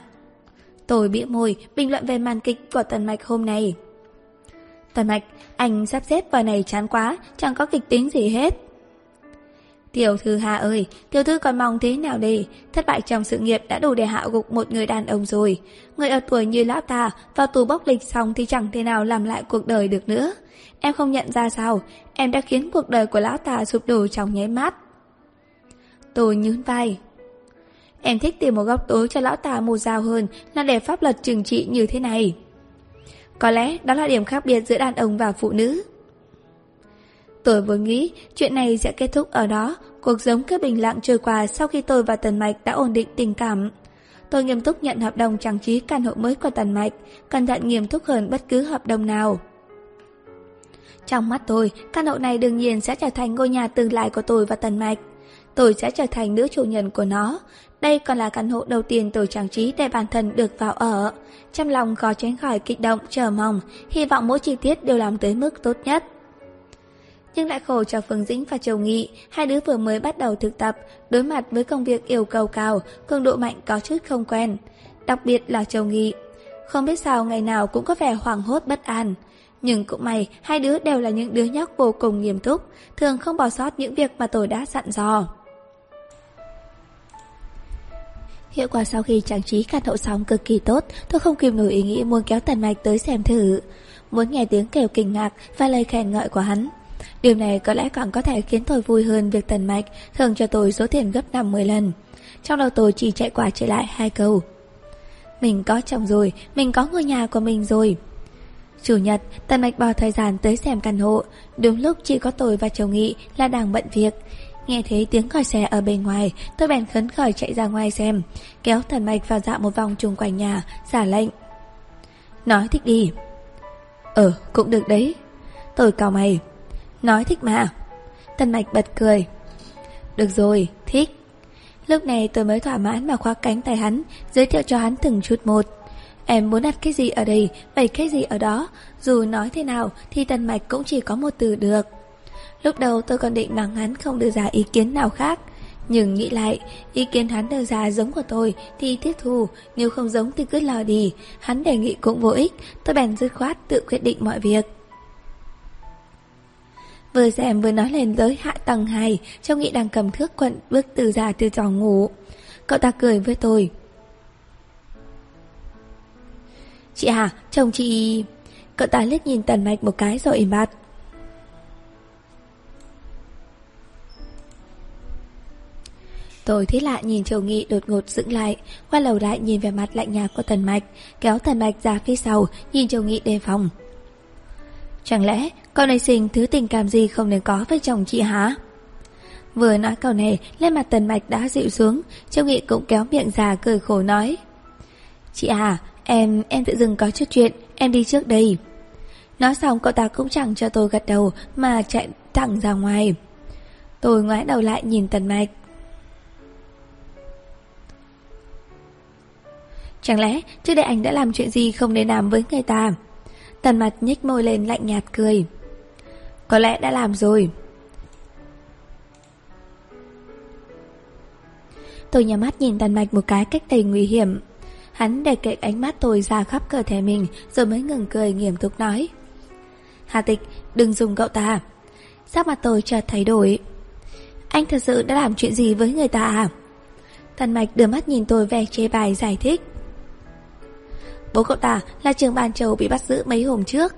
Tôi bĩu môi, bình luận về màn kịch của tần mạch hôm nay. Tần mạch, anh sắp xếp vào này chán quá, chẳng có kịch tính gì hết. Tiểu thư Hà ơi, tiểu thư còn mong thế nào đây? Thất bại trong sự nghiệp đã đủ để hạ gục một người đàn ông rồi. Người ở tuổi như lão ta, vào tù bốc lịch xong thì chẳng thể nào làm lại cuộc đời được nữa. Em không nhận ra sao, em đã khiến cuộc đời của lão ta sụp đổ trong nháy mắt. Tôi nhún vai. Em thích tìm một góc tối cho lão ta mù dao hơn là để pháp luật trừng trị như thế này. Có lẽ đó là điểm khác biệt giữa đàn ông và phụ nữ. Tôi vừa nghĩ chuyện này sẽ kết thúc ở đó, cuộc sống cứ bình lặng trôi qua sau khi tôi và Tần Mạch đã ổn định tình cảm. Tôi nghiêm túc nhận hợp đồng trang trí căn hộ mới của Tần Mạch, cẩn thận nghiêm túc hơn bất cứ hợp đồng nào. Trong mắt tôi, căn hộ này đương nhiên sẽ trở thành ngôi nhà tương lai của tôi và Tần Mạch. Tôi sẽ trở thành nữ chủ nhân của nó. Đây còn là căn hộ đầu tiên tôi trang trí để bản thân được vào ở. Trong lòng khó tránh khỏi kích động, chờ mong, hy vọng mỗi chi tiết đều làm tới mức tốt nhất. Nhưng lại khổ cho Phương Dĩnh và Châu Nghị, hai đứa vừa mới bắt đầu thực tập, đối mặt với công việc yêu cầu cao, cường độ mạnh có chút không quen. Đặc biệt là Châu Nghị. Không biết sao ngày nào cũng có vẻ hoảng hốt bất an. Nhưng cũng may, hai đứa đều là những đứa nhóc vô cùng nghiêm túc, thường không bỏ sót những việc mà tôi đã dặn dò. Hiệu quả sau khi trang trí căn hộ xong cực kỳ tốt, tôi không kìm nổi ý nghĩ muốn kéo Tần Mạch tới xem thử. Muốn nghe tiếng kêu kinh ngạc và lời khen ngợi của hắn. Điều này có lẽ còn có thể khiến tôi vui hơn việc Tần Mạch thường cho tôi số tiền gấp 50 lần. Trong đầu tôi chỉ chạy qua chạy lại hai câu. Mình có chồng rồi, mình có ngôi nhà của mình rồi. Chủ nhật, Tần Mạch bỏ thời gian tới xem căn hộ. Đúng lúc chỉ có tôi và chồng Nghị là đang bận việc. Nghe thấy tiếng còi xe ở bên ngoài, tôi bèn khấn khởi chạy ra ngoài xem, kéo thần Mạch vào dạo một vòng chung quanh nhà, giả lệnh. Nói thích đi. Ờ, cũng được đấy. Tôi cào mày. Nói thích mà. Tần Mạch bật cười. Được rồi, thích. Lúc này tôi mới thỏa mãn mà khoác cánh tay hắn, giới thiệu cho hắn từng chút một. Em muốn đặt cái gì ở đây, bày cái gì ở đó, dù nói thế nào thì Tần Mạch cũng chỉ có một từ được. Lúc đầu tôi còn định mắng hắn không đưa ra ý kiến nào khác, nhưng nghĩ lại, ý kiến hắn đưa ra giống của tôi thì tiếp thu, nếu không giống thì cứ lo đi, hắn đề nghị cũng vô ích, tôi bèn dứt khoát tự quyết định mọi việc. Vừa xem vừa nói lên tới hạ tầng 2 Châu Nghị đang cầm thước quận bước từ ra từ trò ngủ. Cậu ta cười với tôi. Chị à, chồng chị... Cậu ta liếc nhìn tần mạch một cái rồi im bặt. Tôi thế lạ nhìn Châu Nghị đột ngột dựng lại, qua lầu lại nhìn về mặt lạnh nhạt của Tần Mạch, kéo Tần Mạch ra phía sau, nhìn Châu Nghị đề phòng. Chẳng lẽ con này sinh thứ tình cảm gì không nên có với chồng chị hả? Vừa nói câu này, lên mặt tần mạch đã dịu xuống, Châu Nghị cũng kéo miệng già cười khổ nói. Chị à, em, em tự dưng có chút chuyện, em đi trước đây. Nói xong cậu ta cũng chẳng cho tôi gật đầu mà chạy thẳng ra ngoài. Tôi ngoái đầu lại nhìn tần mạch. Chẳng lẽ trước đây anh đã làm chuyện gì không nên làm với người ta? Tần mặt nhếch môi lên lạnh nhạt cười. Có lẽ đã làm rồi. Tôi nhắm mắt nhìn tần mạch một cái cách đầy nguy hiểm. Hắn để kệ ánh mắt tôi ra khắp cơ thể mình, Rồi mới ngừng cười nghiêm túc nói. Hà tịch, đừng dùng cậu ta. Sắc mặt tôi chợt thay đổi. Anh thật sự đã làm chuyện gì với người ta à? Tần mạch đưa mắt nhìn tôi vẻ chê bài giải thích. Bố cậu ta là trường ban châu bị bắt giữ mấy hôm trước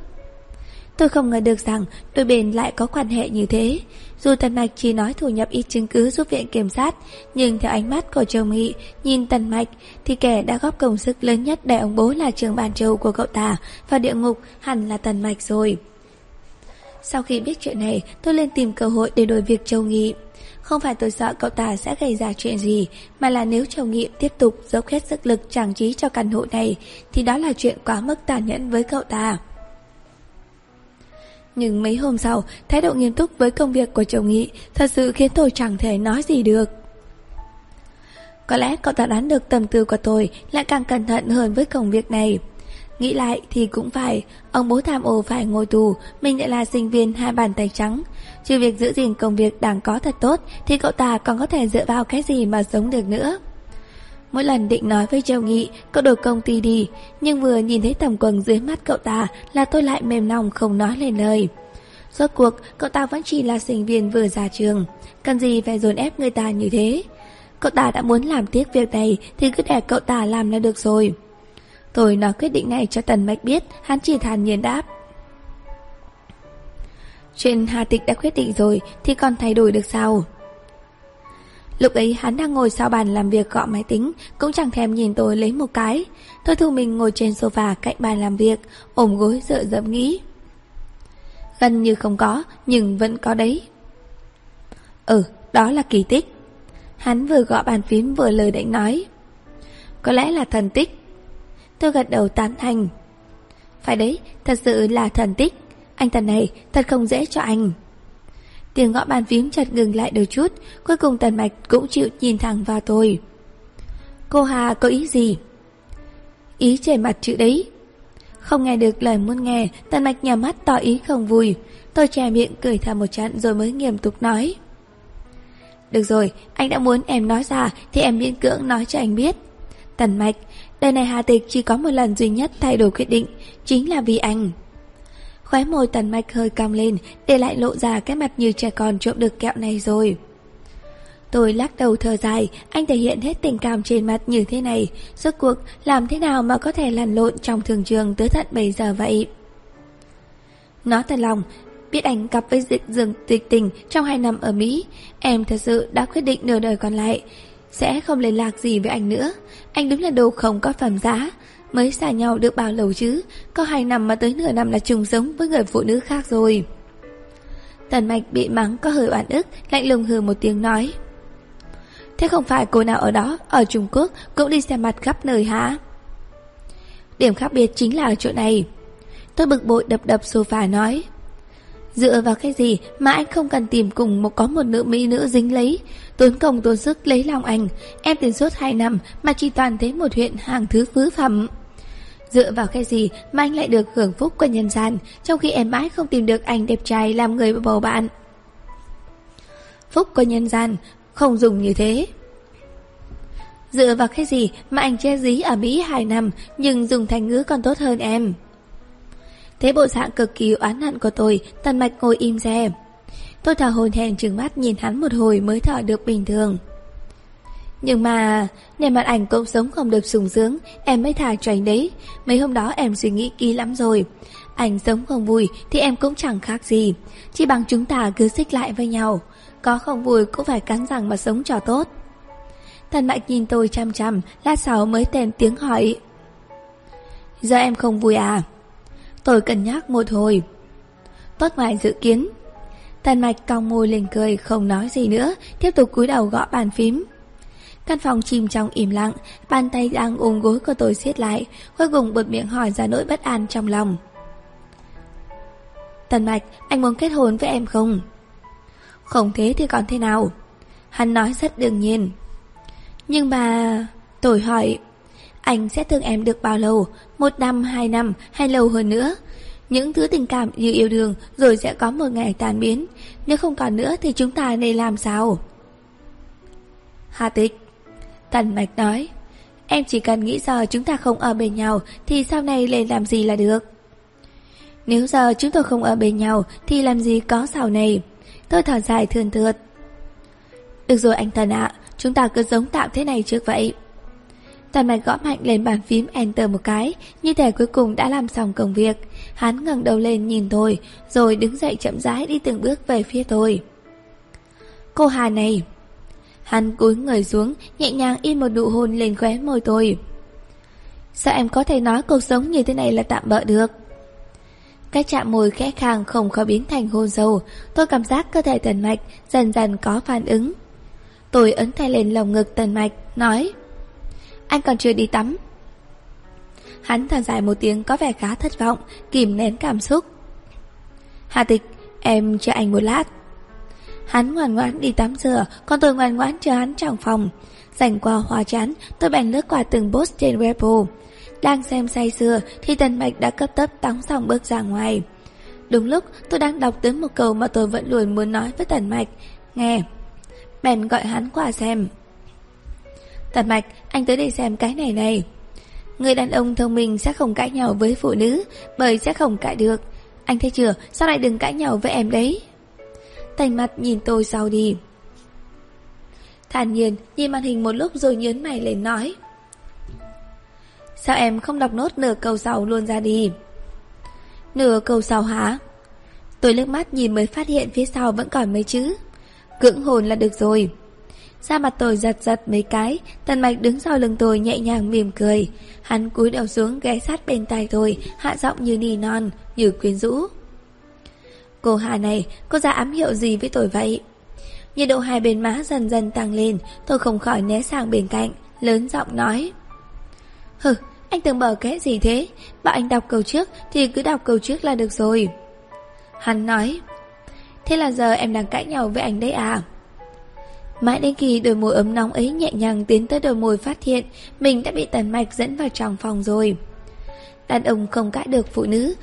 Tôi không ngờ được rằng đôi bên lại có quan hệ như thế. Dù Tần Mạch chỉ nói thu nhập ít chứng cứ giúp viện kiểm sát, nhưng theo ánh mắt của Châu Nghị, nhìn Tần Mạch, thì kẻ đã góp công sức lớn nhất để ông bố là trường bàn châu của cậu ta, vào địa ngục hẳn là Tần Mạch rồi. Sau khi biết chuyện này, tôi lên tìm cơ hội để đổi việc Châu Nghị. Không phải tôi sợ cậu ta sẽ gây ra chuyện gì, mà là nếu Châu Nghị tiếp tục dốc hết sức lực trang trí cho căn hộ này, thì đó là chuyện quá mức tàn nhẫn với cậu ta. Nhưng mấy hôm sau, thái độ nghiêm túc với công việc của chồng Nghị thật sự khiến tôi chẳng thể nói gì được. Có lẽ cậu ta đoán được tâm tư của tôi lại càng cẩn thận hơn với công việc này. Nghĩ lại thì cũng phải, ông bố tham ô phải ngồi tù, mình lại là sinh viên hai bàn tay trắng. Trừ việc giữ gìn công việc đang có thật tốt thì cậu ta còn có thể dựa vào cái gì mà sống được nữa. Mỗi lần định nói với Châu Nghị Cậu đổi công ty đi Nhưng vừa nhìn thấy tầm quần dưới mắt cậu ta Là tôi lại mềm lòng không nói lên lời Rốt cuộc cậu ta vẫn chỉ là sinh viên vừa ra trường Cần gì phải dồn ép người ta như thế Cậu ta đã muốn làm tiếc việc này Thì cứ để cậu ta làm là được rồi Tôi nói quyết định này cho Tần Mạch biết Hắn chỉ thản nhiên đáp Chuyện Hà Tịch đã quyết định rồi Thì còn thay đổi được sao Lúc ấy hắn đang ngồi sau bàn làm việc gõ máy tính, cũng chẳng thèm nhìn tôi lấy một cái. Tôi thu mình ngồi trên sofa cạnh bàn làm việc, ôm gối dựa dẫm nghĩ. Gần như không có, nhưng vẫn có đấy. Ừ, đó là kỳ tích. Hắn vừa gõ bàn phím vừa lời định nói. Có lẽ là thần tích. Tôi gật đầu tán thành. Phải đấy, thật sự là thần tích. Anh thần này thật không dễ cho anh. Tiếng gõ bàn phím chợt ngừng lại đôi chút, cuối cùng Tần Mạch cũng chịu nhìn thẳng vào tôi. Cô Hà có ý gì? Ý trẻ mặt chữ đấy. Không nghe được lời muốn nghe, Tần Mạch nhà mắt tỏ ý không vui. Tôi che miệng cười thầm một trận rồi mới nghiêm túc nói. Được rồi, anh đã muốn em nói ra thì em miễn cưỡng nói cho anh biết. Tần Mạch, đời này Hà Tịch chỉ có một lần duy nhất thay đổi quyết định, chính là vì anh. Khóe môi tần mạch hơi cong lên Để lại lộ ra cái mặt như trẻ con trộm được kẹo này rồi. Tôi lắc đầu thở dài Anh thể hiện hết tình cảm trên mặt như thế này Rốt cuộc làm thế nào mà có thể lăn lộn Trong thường trường tới tận bây giờ vậy? Nói thật lòng Biết anh cặp với dịch dường tịch tình Trong hai năm ở Mỹ Em thật sự đã quyết định nửa đời còn lại. Sẽ không liên lạc gì với anh nữa. Anh đúng là đồ không có phẩm giá. Mới xa nhau được bao lâu chứ? Có hai năm mà tới nửa năm là trùng sống với người phụ nữ khác rồi. Tần mạch bị mắng có hơi oan ức, Lạnh lùng hừ một tiếng nói. Thế không phải cô nào ở đó, Ở Trung Quốc, cũng đi xem mặt khắp nơi hả? Điểm khác biệt chính là ở chỗ này. Tôi bực bội đập đập sofa nói. Dựa vào cái gì mà anh không cần tìm cùng một có một nữ mỹ nữ dính lấy? Tốn công tốn sức lấy lòng anh, Em tiền suốt 2 năm mà chỉ toàn thấy một huyện hàng thứ phứ phẩm. Dựa vào cái gì mà anh lại được hưởng phúc của nhân gian, Trong khi em mãi không tìm được anh đẹp trai làm người bầu bạn? Phúc của nhân gian Không dùng như thế. Dựa vào cái gì mà anh che dí ở Mỹ 2 năm Nhưng dùng thành ngữ còn tốt hơn em? Thế bộ dạng cực kỳ oán hận của tôi, Tần mạch ngồi im xem Tôi thở hồn hèn trừng mắt nhìn hắn một hồi mới thở được bình thường nhưng mà, nề mặt ảnh cũng sống không được sùng sướng, em mới thả cho anh đấy. Mấy hôm đó em suy nghĩ kỹ lắm rồi. Anh sống không vui thì em cũng chẳng khác gì. Chỉ bằng chúng ta cứ xích lại với nhau. Có không vui cũng phải cắn răng mà sống cho tốt. Thần Mạnh nhìn tôi chăm chăm, lát sau mới tên tiếng hỏi. Giờ em không vui à? Tôi cân nhắc một hồi. Tốt ngoài dự kiến. Thần Mạch cong môi lên cười, không nói gì nữa, tiếp tục cúi đầu gõ bàn phím. Căn phòng chìm trong im lặng, bàn tay đang ôm gối của tôi siết lại, cuối cùng bật miệng hỏi ra nỗi bất an trong lòng. Tần Mạch, anh muốn kết hôn với em không? Không thế thì còn thế nào? Hắn nói rất đương nhiên. Nhưng mà... Tôi hỏi, anh sẽ thương em được bao lâu? Một năm, hai năm, hay lâu hơn nữa? Những thứ tình cảm như yêu đương rồi sẽ có một ngày tàn biến. Nếu không còn nữa thì chúng ta nên làm sao? Hà tịch Tần Mạch nói, Em chỉ cần nghĩ giờ chúng ta không ở bên nhau Thì sau này lên làm gì là được? Nếu giờ chúng tôi không ở bên nhau Thì làm gì có sau này? Tôi thở dài thường thượt. Được rồi anh Tần ạ, Chúng ta cứ giống tạm thế này trước vậy. Tần Mạch gõ mạnh lên bàn phím Enter một cái, Như thể cuối cùng đã làm xong công việc. Hắn ngẩng đầu lên nhìn tôi Rồi đứng dậy chậm rãi đi từng bước về phía tôi Cô Hà này Hắn cúi người xuống, nhẹ nhàng in một nụ hôn lên khóe môi tôi. Sao em có thể nói cuộc sống như thế này là tạm bỡ được? Cái chạm môi khẽ khàng không khó biến thành hôn sâu, tôi cảm giác cơ thể tần mạch dần dần có phản ứng. Tôi ấn tay lên lồng ngực tần mạch, nói Anh còn chưa đi tắm. Hắn thở dài một tiếng có vẻ khá thất vọng, kìm nén cảm xúc. Hà tịch, em chờ anh một lát. Hắn ngoan ngoãn đi tắm rửa, còn tôi ngoan ngoãn chờ hắn trong phòng. Dành qua hoa chán, tôi bèn lướt qua từng post trên Weibo. Đang xem say sưa thì Tần Mạch đã cấp tấp tắm xong bước ra ngoài. Đúng lúc tôi đang đọc tới một câu mà tôi vẫn luôn muốn nói với Tần Mạch. Nghe. Bèn gọi hắn qua xem. Tần Mạch, anh tới đây xem cái này này. Người đàn ông thông minh sẽ không cãi nhau với phụ nữ, bởi sẽ không cãi được. Anh thấy chưa, sao lại đừng cãi nhau với em đấy? Thành mặt nhìn tôi sau đi. Thản nhiên nhìn màn hình một lúc rồi nhớn mày lên nói. Sao em không đọc nốt nửa câu sau luôn ra đi? Nửa câu sau hả? Tôi lướt mắt nhìn mới phát hiện phía sau vẫn còn mấy chữ. Cưỡng hồn là được rồi. Da mặt tôi giật giật mấy cái, tần mạch đứng sau lưng tôi nhẹ nhàng mỉm cười. Hắn cúi đầu xuống ghé sát bên tai tôi, hạ giọng như nỉ non, như quyến rũ. Cô Hà này, cô ra ám hiệu gì với tôi vậy? Nhiệt độ hai bên má dần dần tăng lên, tôi không khỏi né sang bên cạnh, lớn giọng nói. Hừ, anh tưởng bờ cái gì thế? Bảo anh đọc câu trước thì cứ đọc câu trước là được rồi. Hắn nói. Thế là giờ em đang cãi nhau với anh đấy à? Mãi đến khi đôi môi ấm nóng ấy nhẹ nhàng tiến tới đôi môi phát hiện mình đã bị tần mạch dẫn vào trong phòng rồi. Đàn ông không cãi được phụ nữ.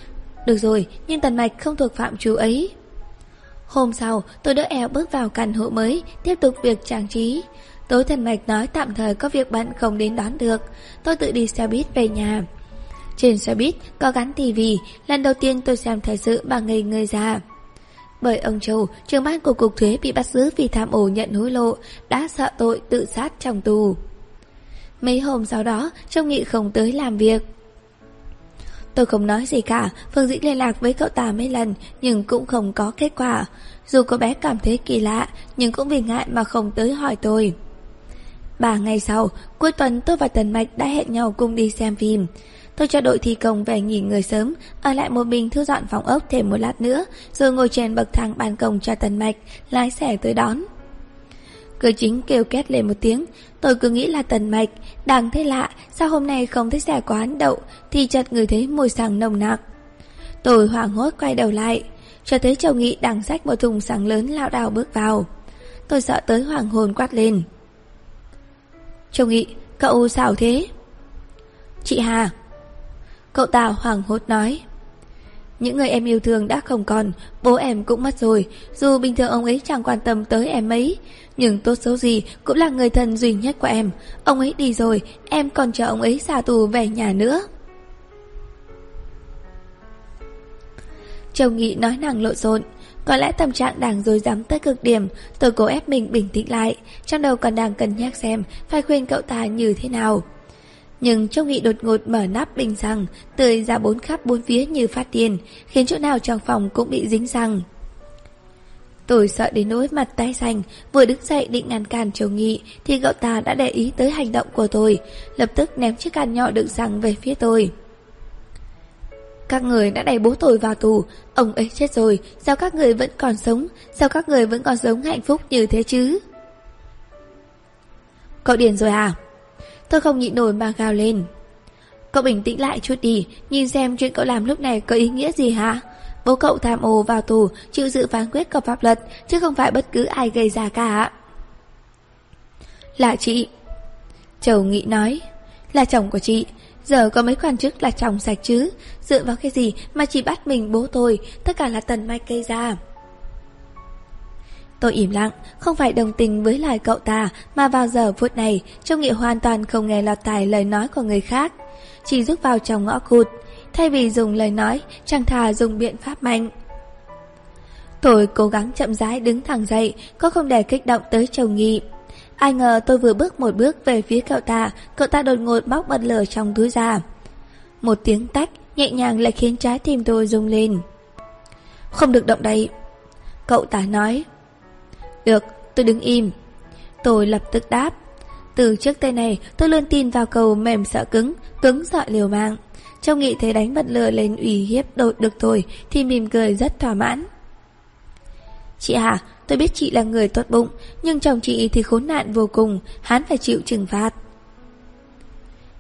Được rồi, nhưng tần mạch không thuộc phạm chú ấy. Hôm sau, tôi đỡ eo bước vào căn hộ mới, tiếp tục việc trang trí. Tối thần mạch nói tạm thời có việc bận không đến đón được. Tôi tự đi xe buýt về nhà. Trên xe buýt có gắn tivi, lần đầu tiên tôi xem thời sự bằng nghề người già. Bởi ông Châu, trưởng ban của Cục Thuế bị bắt giữ vì tham ô nhận hối lộ, đã sợ tội tự sát trong tù. Mấy hôm sau đó, Châu Nghị không tới làm việc. Tôi không nói gì cả, Phương Dĩ liên lạc với cậu ta mấy lần, nhưng cũng không có kết quả. Dù cô bé cảm thấy kỳ lạ, nhưng cũng vì ngại mà không tới hỏi tôi. Ba ngày sau, cuối tuần tôi và Tần Mạch đã hẹn nhau cùng đi xem phim. Tôi cho đội thi công về nghỉ người sớm, ở lại một mình thu dọn phòng ốc thêm một lát nữa, rồi ngồi trên bậc thang ban công cho Tần Mạch, lái xe tới đón. Cửa chính kêu két lên một tiếng, tôi cứ nghĩ là Tần Mạch, đáng thấy lạ, sao hôm nay không thấy xe quán đậu, thì chợt người thấy mùi xăng nồng nặc. Tôi hoảng hốt quay đầu lại, cho thấy Châu Nghị đang xách một thùng xăng lớn lao đảo bước vào. Tôi sợ tới hoàng hồn quát lên. Châu Nghị, cậu sao thế? Chị Hà. Cậu ta hoảng hốt nói. Những người em yêu thương đã không còn, bố em cũng mất rồi, dù bình thường ông ấy chẳng quan tâm tới em ấy, nhưng tốt xấu gì cũng là người thân duy nhất của em. Ông ấy đi rồi, em còn chờ ông ấy xa tù về nhà nữa. Châu Nghị nói nàng lộn xộn, có lẽ tâm trạng đang dối rắm tới cực điểm, tôi cố ép mình bình tĩnh lại, trong đầu còn đang cân nhắc xem phải khuyên cậu ta như thế nào. Nhưng Châu Nghị đột ngột mở nắp bình xăng, tươi ra bốn khắp bốn phía như phát tiền khiến chỗ nào trong phòng cũng bị dính xăng. Tôi sợ đến nỗi mặt tay xanh, vừa đứng dậy định ngăn cản Châu Nghị thì cậu ta đã để ý tới hành động của tôi, lập tức ném chiếc can nhỏ đựng xăng về phía tôi. Các người đã đẩy bố tôi vào tù Ông ấy chết rồi Sao các người vẫn còn sống Sao các người vẫn còn sống hạnh phúc như thế chứ Cậu điền rồi à Tôi không nhịn nổi mà gào lên. Cậu bình tĩnh lại chút đi, Nhìn xem chuyện cậu làm lúc này có ý nghĩa gì hả? Bố cậu tham ô vào tù, Chịu sự phán quyết của pháp luật, Chứ không phải bất cứ ai gây ra cả. Là chị. Chầu Nghị nói. Là chồng của chị. Giờ có mấy quan chức là chồng sạch chứ. Dựa vào cái gì mà chỉ bắt mình bố tôi? Tất cả là tần mai gây ra. Tôi im lặng, không phải đồng tình với lời cậu ta, mà vào giờ phút này, trong Nghị hoàn toàn không nghe lọt tài lời nói của người khác. Chỉ rút vào trong ngõ cụt, thay vì dùng lời nói, chẳng thà dùng biện pháp mạnh. Tôi cố gắng chậm rãi đứng thẳng dậy, có không để kích động tới chồng Nghị. Ai ngờ tôi vừa bước một bước về phía cậu ta, cậu ta đột ngột bóc bật lửa trong túi ra. Một tiếng tách, nhẹ nhàng lại khiến trái tim tôi rung lên. Không được động đậy. Cậu ta nói. Được, tôi đứng im. Tôi lập tức đáp. Từ trước tay này, tôi luôn tin vào cầu mềm sợ cứng, cứng sợ liều mạng. Trong nghị thấy đánh bật lửa lên ủy hiếp đội được thôi thì mỉm cười rất thỏa mãn. Chị Hà, tôi biết chị là người tốt bụng, nhưng chồng chị thì khốn nạn vô cùng, hắn phải chịu trừng phạt.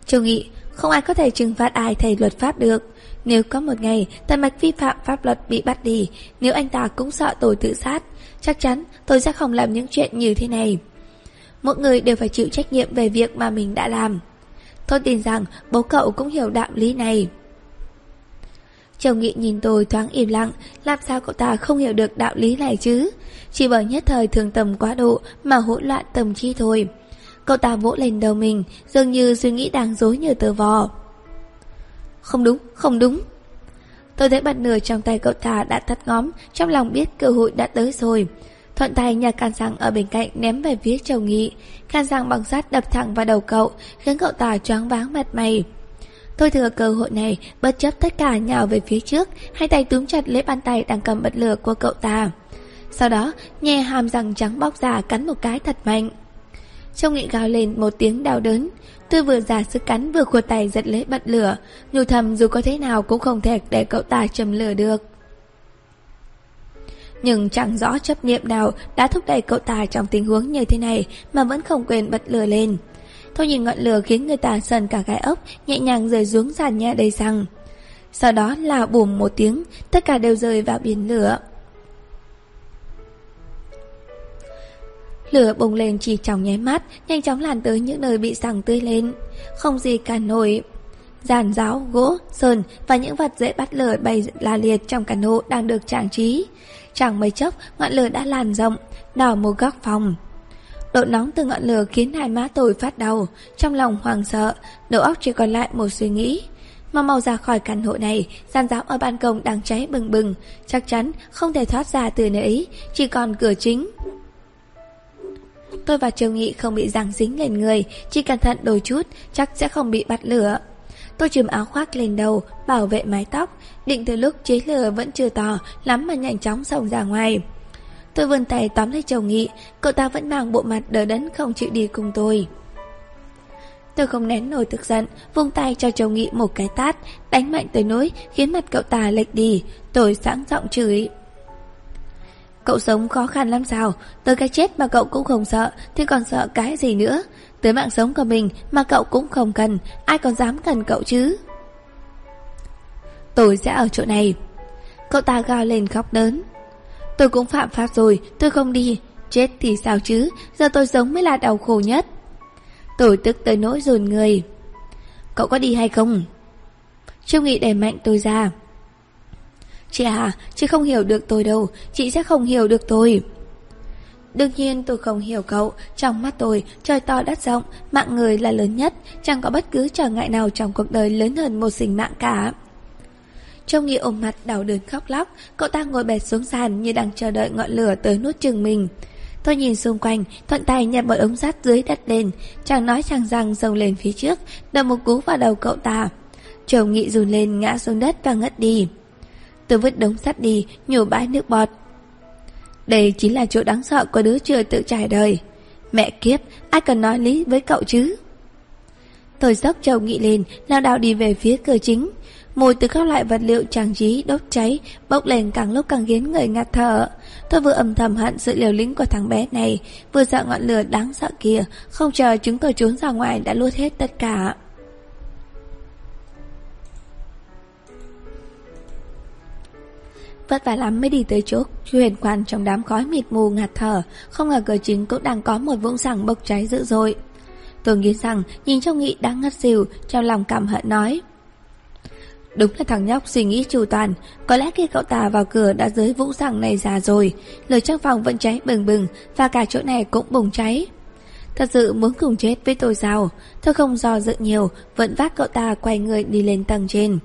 Châu Nghị, không ai có thể trừng phạt ai thầy luật pháp được. Nếu có một ngày Tần Mạch vi phạm pháp luật bị bắt đi, nếu anh ta cũng sợ tôi tự sát, chắc chắn tôi sẽ không làm những chuyện như thế này. Mỗi người đều phải chịu trách nhiệm về việc mà mình đã làm. Tôi tin rằng bố cậu cũng hiểu đạo lý này. Chồng Nghị nhìn tôi thoáng im lặng, làm sao cậu ta không hiểu được đạo lý này chứ? Chỉ bởi nhất thời thường tầm quá độ mà hỗn loạn tâm trí thôi. Cậu ta vỗ lên đầu mình, dường như suy nghĩ đang dối như tờ vò. Không đúng, không đúng. Tôi thấy bật nửa trong tay cậu ta đã tắt ngóm, trong lòng biết cơ hội đã tới rồi. Thuận tay nhà can sang ở bên cạnh ném về phía châu nghị. Can sang bằng sắt đập thẳng vào đầu cậu, khiến cậu ta choáng váng mặt mày. Tôi thừa cơ hội này, bất chấp tất cả nhào về phía trước, hai tay túm chặt lấy bàn tay đang cầm bật lửa của cậu ta. Sau đó, nhè hàm răng trắng bóc ra cắn một cái thật mạnh. châu Nghị gào lên một tiếng đau đớn Tôi vừa giả sức cắn, vừa khua tay giật lấy bật lửa. Nhủ thầm, dù có thế nào cũng không thể để cậu ta châm lửa được. Nhưng chẳng rõ chấp niệm nào đã thúc đẩy cậu ta trong tình huống như thế này Mà vẫn không quên bật lửa lên. Thôi nhìn ngọn lửa khiến người ta sần cả gai ốc, Nhẹ nhàng rơi xuống sàn nhà đầy xăng. Sau đó là bùm một tiếng, Tất cả đều rơi vào biển lửa. Lửa bùng lên chỉ trong nháy mắt, nhanh chóng lan tới những nơi bị sẳng tươi lên. Không gì cả nổi. Giàn giáo, gỗ, sơn và những vật dễ bắt lửa bày la liệt trong căn hộ đang được trang trí. Chẳng mấy chốc, ngọn lửa đã lan rộng, đỏ một góc phòng. Độ nóng từ ngọn lửa khiến hai má tôi phát đau, trong lòng hoàng sợ, đầu óc chỉ còn lại một suy nghĩ. Mà mau ra khỏi căn hộ này, gian giáo ở ban công đang cháy bừng bừng, chắc chắn không thể thoát ra từ nơi ấy, chỉ còn cửa chính. Tôi và Trương Nghị không bị giằng dính lên người, Chỉ cẩn thận đôi chút, Chắc sẽ không bị bắt lửa. Tôi chùm áo khoác lên đầu, Bảo vệ mái tóc, Định từ lúc chế lửa vẫn chưa to Lắm mà nhanh chóng xông ra ngoài. Tôi vươn tay tóm lấy châu Nghị, Cậu ta vẫn mang bộ mặt đờ đẫn không chịu đi cùng tôi. Tôi không nén nổi tức giận, Vung tay cho châu Nghị một cái tát, Đánh mạnh tới nỗi Khiến mặt cậu ta lệch đi, Tôi sẵn giọng chửi. Cậu sống khó khăn lắm sao? Tới cái chết mà cậu cũng không sợ Thì còn sợ cái gì nữa? Tới mạng sống của mình mà cậu cũng không cần, Ai còn dám cần cậu chứ? Tôi sẽ ở chỗ này. Cậu ta gào lên khóc lớn. Tôi cũng phạm pháp rồi, Tôi không đi. Chết thì sao chứ? Giờ tôi sống mới là đau khổ nhất. Tôi tức tới nỗi rùn người. Cậu có đi hay không? Trương Nghị đẩy mạnh tôi ra. Chị à, chị không hiểu được tôi đâu, chị sẽ không hiểu được tôi. Đương nhiên tôi không hiểu cậu, trong mắt tôi, trời to đất rộng, mạng người là lớn nhất, chẳng có bất cứ trở ngại nào trong cuộc đời lớn hơn một sinh mạng cả. Trông Nghị ôm mặt đau đớn khóc lóc, cậu ta ngồi bệt xuống sàn như đang chờ đợi ngọn lửa tới nuốt chừng mình. Tôi nhìn xung quanh, thuận tay nhặt một ống sắt dưới đất lên, chẳng nói chẳng rằng rồng lên phía trước, đập một cú vào đầu cậu ta. Chồng Nghị rùn lên ngã xuống đất và ngất đi. Tôi vứt đống sắt đi, nhổ bãi nước bọt. Đây chính là chỗ đáng sợ của đứa chưa tự trải đời. Mẹ kiếp, ai cần nói lý với cậu chứ? Tôi dốc trầu nghị lên, lao đảo đi về phía cửa chính. Mùi từ các loại vật liệu trang trí đốt cháy bốc lên càng lúc càng khiến người ngạt thở. Tôi vừa âm thầm hận sự liều lĩnh của thằng bé này, vừa sợ ngọn lửa đáng sợ kia, không chờ chúng tôi trốn ra ngoài đã luốt hết tất cả. Vất vả lắm mới đi tới chỗ huyền quan trong đám khói mịt mù ngạt thở. Không ngờ cửa chính cũng đang có một vũng sảng bốc cháy dữ dội. Tôi nghĩ rằng, nhìn trong nghị đang ngất xỉu, Trong lòng cảm hận nói, Đúng là thằng nhóc suy nghĩ chu toàn, Có lẽ khi cậu ta vào cửa đã dưới vũng sảng này già rồi, Lửa trong phòng vẫn cháy bừng bừng Và cả chỗ này cũng bùng cháy. Thật sự muốn cùng chết với tôi sao? Tôi không do dự nhiều, Vẫn vác cậu ta quay người đi lên tầng trên.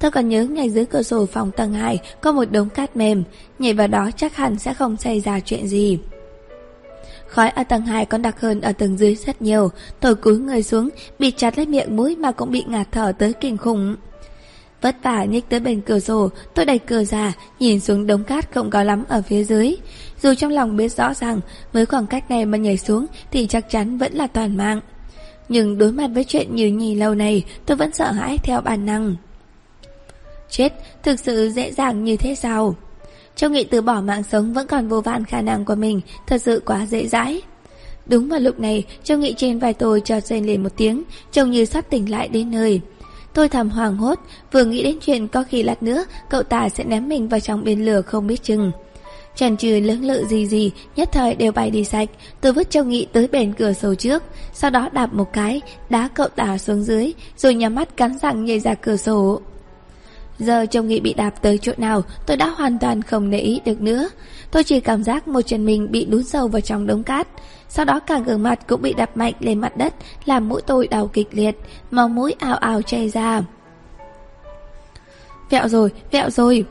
Tôi còn nhớ ngay dưới cửa sổ phòng tầng 2 có một đống cát mềm, nhảy vào đó chắc hẳn sẽ không xảy ra chuyện gì. Khói ở tầng 2 còn đặc hơn ở tầng dưới rất nhiều, tôi cúi người xuống, bị chặt lấy miệng mũi mà cũng bị ngạt thở tới kinh khủng. Vất vả nhích tới bên cửa sổ, tôi đẩy cửa ra, nhìn xuống đống cát không có lắm ở phía dưới. Dù trong lòng biết rõ rằng với khoảng cách này mà nhảy xuống thì chắc chắn vẫn là toàn mạng. Nhưng đối mặt với chuyện như nhì lâu này, tôi vẫn sợ hãi theo bản năng. Chết, thực sự dễ dàng như thế sao? Châu Nghị từ bỏ mạng sống vẫn còn vô vàn khả năng của mình, thật sự quá dễ dãi. Đúng vào lúc này, Châu Nghị trên vai tôi cho rên lên một tiếng, trông như sắp tỉnh lại đến nơi. Tôi thầm hoàng hốt, vừa nghĩ đến chuyện có khi lát nữa cậu ta sẽ ném mình vào trong biển lửa không biết chừng. Trần trừ lưỡng lự gì gì, nhất thời đều bay đi sạch, tôi vứt Châu Nghị tới bền cửa sổ trước, sau đó đạp một cái, đá cậu ta xuống dưới, rồi nhắm mắt cắn răng nhảy ra cửa sổ. Giờ chồng nghĩ bị đạp tới chỗ nào Tôi đã hoàn toàn không để ý được nữa. Tôi chỉ cảm giác một chân mình bị đún sâu vào trong đống cát. Sau đó cả gương mặt cũng bị đập mạnh lên mặt đất Làm mũi tôi đau kịch liệt Máu mũi ào ào chảy ra. Vẹo rồi, vẹo rồi.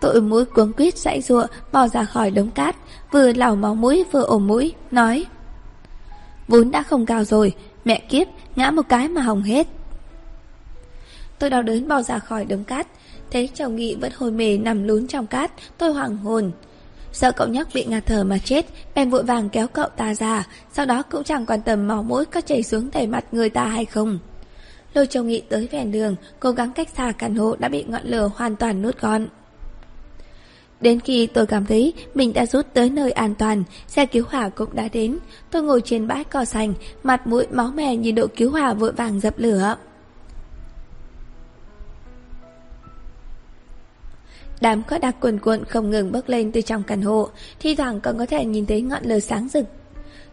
Tôi mũi cuống quýt dãy ruộng Bò ra khỏi đống cát Vừa lảo máu mũi vừa ổ mũi Nói. Vốn đã không cao rồi Mẹ kiếp, ngã một cái mà hỏng hết. Tôi đau đớn bò ra khỏi đống cát Thấy chồng nghị vẫn hôi mề nằm lún trong cát Tôi hoảng hồn sợ cậu nhóc bị ngạt thở mà chết, bèn vội vàng kéo cậu ta ra, sau đó cũng chẳng quan tâm máu mũi có chảy xuống đầy mặt người ta hay không. Lôi chồng Nghị tới ven đường, cố gắng cách xa căn hộ đã bị ngọn lửa hoàn toàn nuốt gọn. Đến khi tôi cảm thấy mình đã rút tới nơi an toàn, xe cứu hỏa cũng đã đến. Tôi ngồi trên bãi cỏ xanh, mặt mũi máu mè nhìn đội cứu hỏa vội vàng dập lửa. Đám khói đặc cuồn cuộn không ngừng bốc lên từ trong căn hộ, thi thoảng còn có thể nhìn thấy ngọn lửa sáng rực.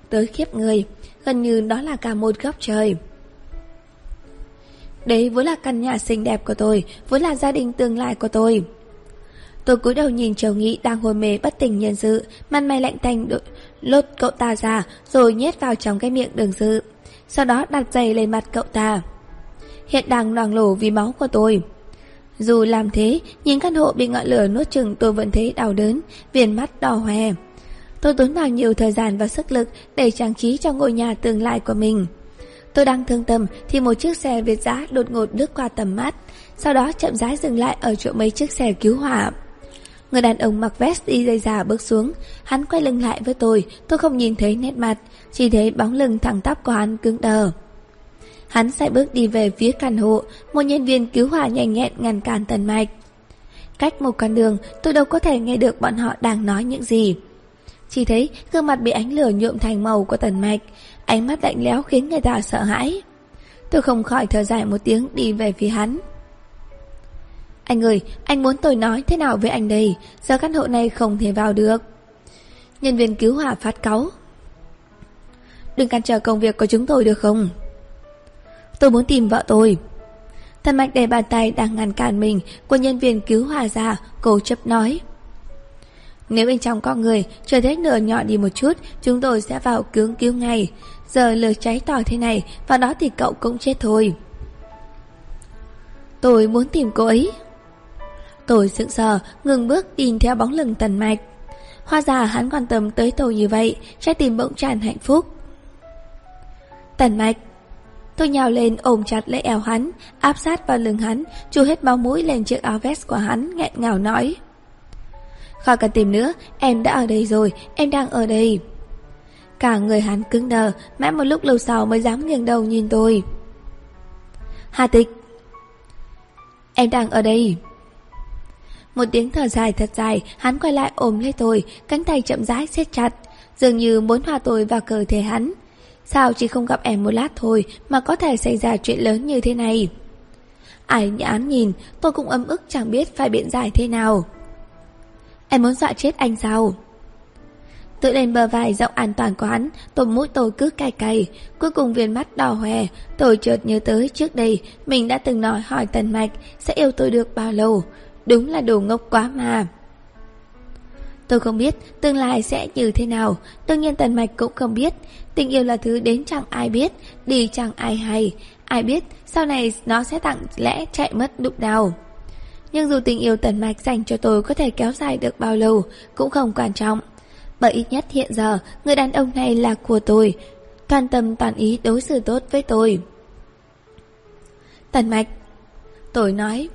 Tới khiếp người, gần như đó là cả một góc trời. Đấy vốn là căn nhà xinh đẹp của tôi, vốn là gia đình tương lai của tôi. Tôi cúi đầu nhìn Châu Nghị đang hôn mê bất tỉnh nhân sự, mặt mày lạnh tanh đội, lột cậu ta ra rồi nhét vào trong cái miệng đường dự. Sau đó đặt giày lên mặt cậu ta. Hiện đang loang lổ vì máu của tôi. Dù làm thế, nhìn căn hộ bị ngọn lửa nuốt chừng tôi vẫn thấy đau đớn, viền mắt đỏ hoe. Tôi tốn bằng nhiều thời gian và sức lực để trang trí cho ngôi nhà tương lai của mình. Tôi đang thương tâm thì một chiếc xe Việt giã đột ngột lướt qua tầm mắt, sau đó chậm rãi dừng lại ở chỗ mấy chiếc xe cứu hỏa. Người đàn ông mặc vest đi dây già bước xuống, hắn quay lưng lại với tôi, tôi không nhìn thấy nét mặt, chỉ thấy bóng lưng thẳng tắp của hắn cứng đờ. Hắn sẽ bước đi về phía căn hộ, một nhân viên cứu hỏa nhanh nhẹn ngăn cản tần mạch. Cách một con đường, tôi đâu có thể nghe được bọn họ đang nói những gì. Chỉ thấy gương mặt bị ánh lửa nhuộm thành màu của tần mạch, ánh mắt lạnh lẽo khiến người ta sợ hãi. Tôi không khỏi thở dài một tiếng đi về phía hắn. Anh ơi, anh muốn tôi nói thế nào với anh đây? Giờ căn hộ này không thể vào được. Nhân viên cứu hỏa phát cáu. Đừng cản trở công việc của chúng tôi được không? Tôi muốn tìm vợ tôi. Thần mạch để bàn tay đang ngăn cản mình của nhân viên cứu hỏa ra, cố chấp nói. Nếu bên trong có người, chờ thế nửa nhỏ đi một chút, chúng tôi sẽ vào cứu cứu ngay. Giờ lửa cháy tỏ thế này, vào đó thì cậu cũng chết thôi. Tôi muốn tìm cô ấy. Tôi sững sờ, ngừng bước nhìn theo bóng lưng tần mạch. Hoa già hắn quan tâm tới tôi như vậy, trái tim bỗng tràn hạnh phúc. Tần mạch Tôi nhào lên ôm chặt lấy eo hắn, áp sát vào lưng hắn, chu hết máu mũi lên chiếc áo vest của hắn, nghẹn ngào nói. Khỏi cần tìm nữa, em đã ở đây rồi, em đang ở đây. Cả người hắn cứng đờ, mãi một lúc lâu sau mới dám nghiêng đầu nhìn tôi. Hà tịch Em đang ở đây. Một tiếng thở dài thật dài, hắn quay lại ôm lấy tôi, cánh tay chậm rãi siết chặt, dường như muốn hòa tôi vào cơ thể hắn. Sao chỉ không gặp em một lát thôi mà có thể xảy ra chuyện lớn như thế này? Ai nhãn nhìn, tôi cũng ấm ức chẳng biết phải biện giải thế nào. Em muốn dọa chết anh sao? Tự lên bờ vai rộng an toàn của hắn, tôi mũi tôi cứ cay cay. Cuối cùng viên mắt đỏ hoe, tôi chợt nhớ tới trước đây mình đã từng nói hỏi Tần Mạch sẽ yêu tôi được bao lâu. Đúng là đồ ngốc quá mà. Tôi không biết tương lai sẽ như thế nào, đương nhiên Tần Mạch cũng không biết. Tình yêu là thứ đến chẳng ai biết, đi chẳng ai hay. Ai biết sau này nó sẽ tặng lẽ chạy mất lúc nào. Nhưng dù tình yêu Tần Mạch dành cho tôi có thể kéo dài được bao lâu, cũng không quan trọng. Bởi ít nhất hiện giờ, người đàn ông này là của tôi, toàn tâm toàn ý đối xử tốt với tôi. Tần Mạch Tôi nói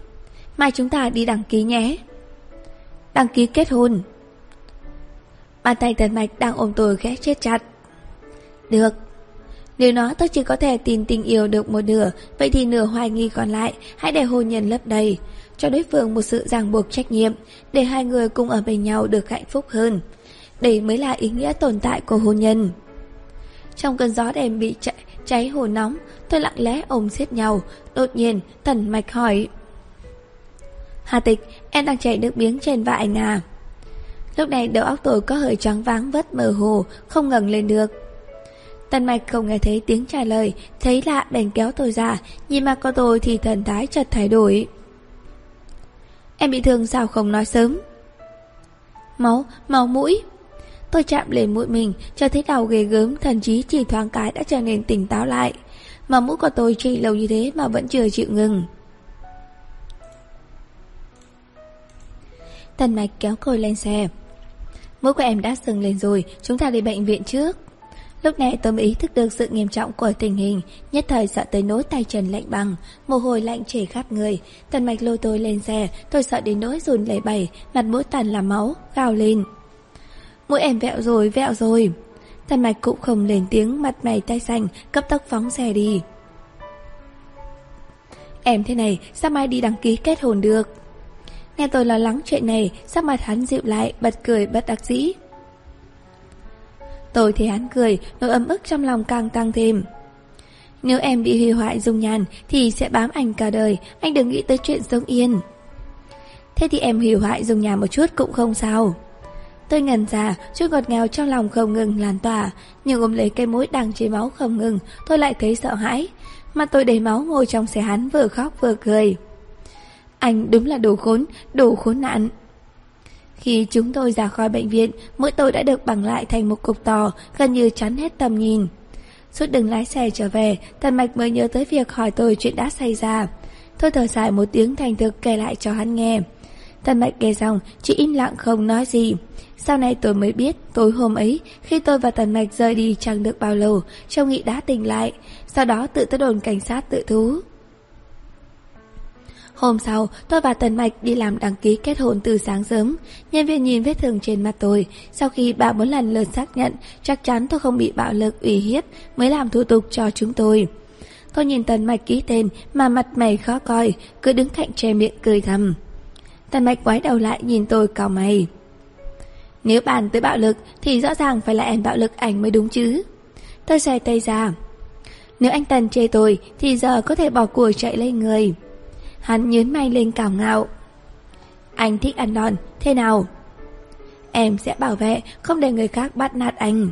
Mai chúng ta đi đăng ký nhé Đăng ký kết hôn Bàn tay Tần Mạch đang ôm tôi ghét chết chặt. Được. Nếu nó tôi chỉ có thể tin tình yêu được một nửa Vậy thì nửa hoài nghi còn lại Hãy để hôn nhân lấp đầy. Cho đối phương một sự ràng buộc trách nhiệm Để hai người cùng ở bên nhau được hạnh phúc hơn. Đây mới là ý nghĩa tồn tại của hôn nhân. Trong cơn gió đêm bị cháy, cháy hồ nóng Tôi lặng lẽ ôm siết nhau. Đột nhiên Tần Mạch hỏi. Hà Tịch Em đang chảy nước miếng trên vai anh à? Lúc này đầu óc tôi có hơi choáng váng vất mơ hồ Không ngẩng lên được. Tần mạch không nghe thấy tiếng trả lời Thấy lạ bèn kéo tôi ra Nhìn mặt con tôi thì thần thái chợt thay đổi. Em bị thương sao không nói sớm? Máu, máu mũi. Tôi chạm lên mũi mình Cho thấy đầu ghê gớm Thần chí chỉ thoáng cái đã trở nên tỉnh táo lại. Mà mũi của tôi chỉ lâu như thế Mà vẫn chưa chịu ngừng. Tần mạch kéo tôi lên xe. Mũi của em đã sưng lên rồi Chúng ta đi bệnh viện trước Lúc này tâm ý thức được sự nghiêm trọng của tình hình Nhất thời sợ tới nỗi tay chân lạnh bằng, Mồ hôi lạnh chảy khắp người Tần mạch lôi tôi lên xe Tôi sợ đến nỗi run lẩy bẩy Mặt mũi tàn là máu, gào lên Mũi em vẹo rồi, vẹo rồi. Tần mạch cũng không lên tiếng, mặt mày tay xanh, cấp tốc phóng xe đi. Em thế này, sao mai đi đăng ký kết hôn được? Nghe tôi lo lắng chuyện này, sắc mặt hắn dịu lại, bật cười bất đắc dĩ. Tôi thì hắn cười, nỗi ấm ức trong lòng càng tăng thêm. Nếu em bị hủy hoại dung nhàn thì sẽ bám anh cả đời, anh đừng nghĩ tới chuyện sống yên. Thế thì em hủy hoại dung nhàn một chút cũng không sao. Tôi ngần ra, chút ngọt ngào trong lòng không ngừng lan tỏa, nhưng ôm lấy cây mũi đang chảy máu không ngừng, tôi lại thấy sợ hãi. Mà tôi đầy máu ngồi trong xe hắn vừa khóc vừa cười. Anh đúng là đồ khốn, đồ khốn nạn. Khi chúng tôi ra khỏi bệnh viện, mỗi tôi đã được bằng lại thành một cục tò, gần như chắn hết tầm nhìn. Suốt đường lái xe trở về, Tần Mạch mới nhớ tới việc hỏi tôi chuyện đã xảy ra. Tôi thở dài một tiếng thành thực kể lại cho hắn nghe. Tần Mạch kể xong, chỉ im lặng không nói gì. Sau này tôi mới biết, tối hôm ấy, khi tôi và Tần Mạch rời đi chẳng được bao lâu, Châu Nghị đã tỉnh lại, sau đó tự tới đồn cảnh sát tự thú. Hôm sau, tôi và Tần Mạch đi làm đăng ký kết hôn từ sáng sớm. Nhân viên nhìn vết thương trên mặt tôi. Sau khi ba bốn lần lượt xác nhận, chắc chắn tôi không bị bạo lực ủy hiếp mới làm thủ tục cho chúng tôi. Tôi nhìn Tần Mạch ký tên mà mặt mày khó coi, cứ đứng cạnh che miệng cười thầm. Tần Mạch quái đầu lại nhìn tôi cau mày. Nếu bàn tới bạo lực thì rõ ràng phải là em bạo lực ảnh mới đúng chứ. Tôi xòe tay ra. Nếu anh Tần chê tôi thì giờ có thể bỏ cuộc chạy lên người. Hắn nhớn mày lên cào ngạo. Anh thích ăn đòn, thế nào? Em sẽ bảo vệ, không để người khác bắt nạt anh.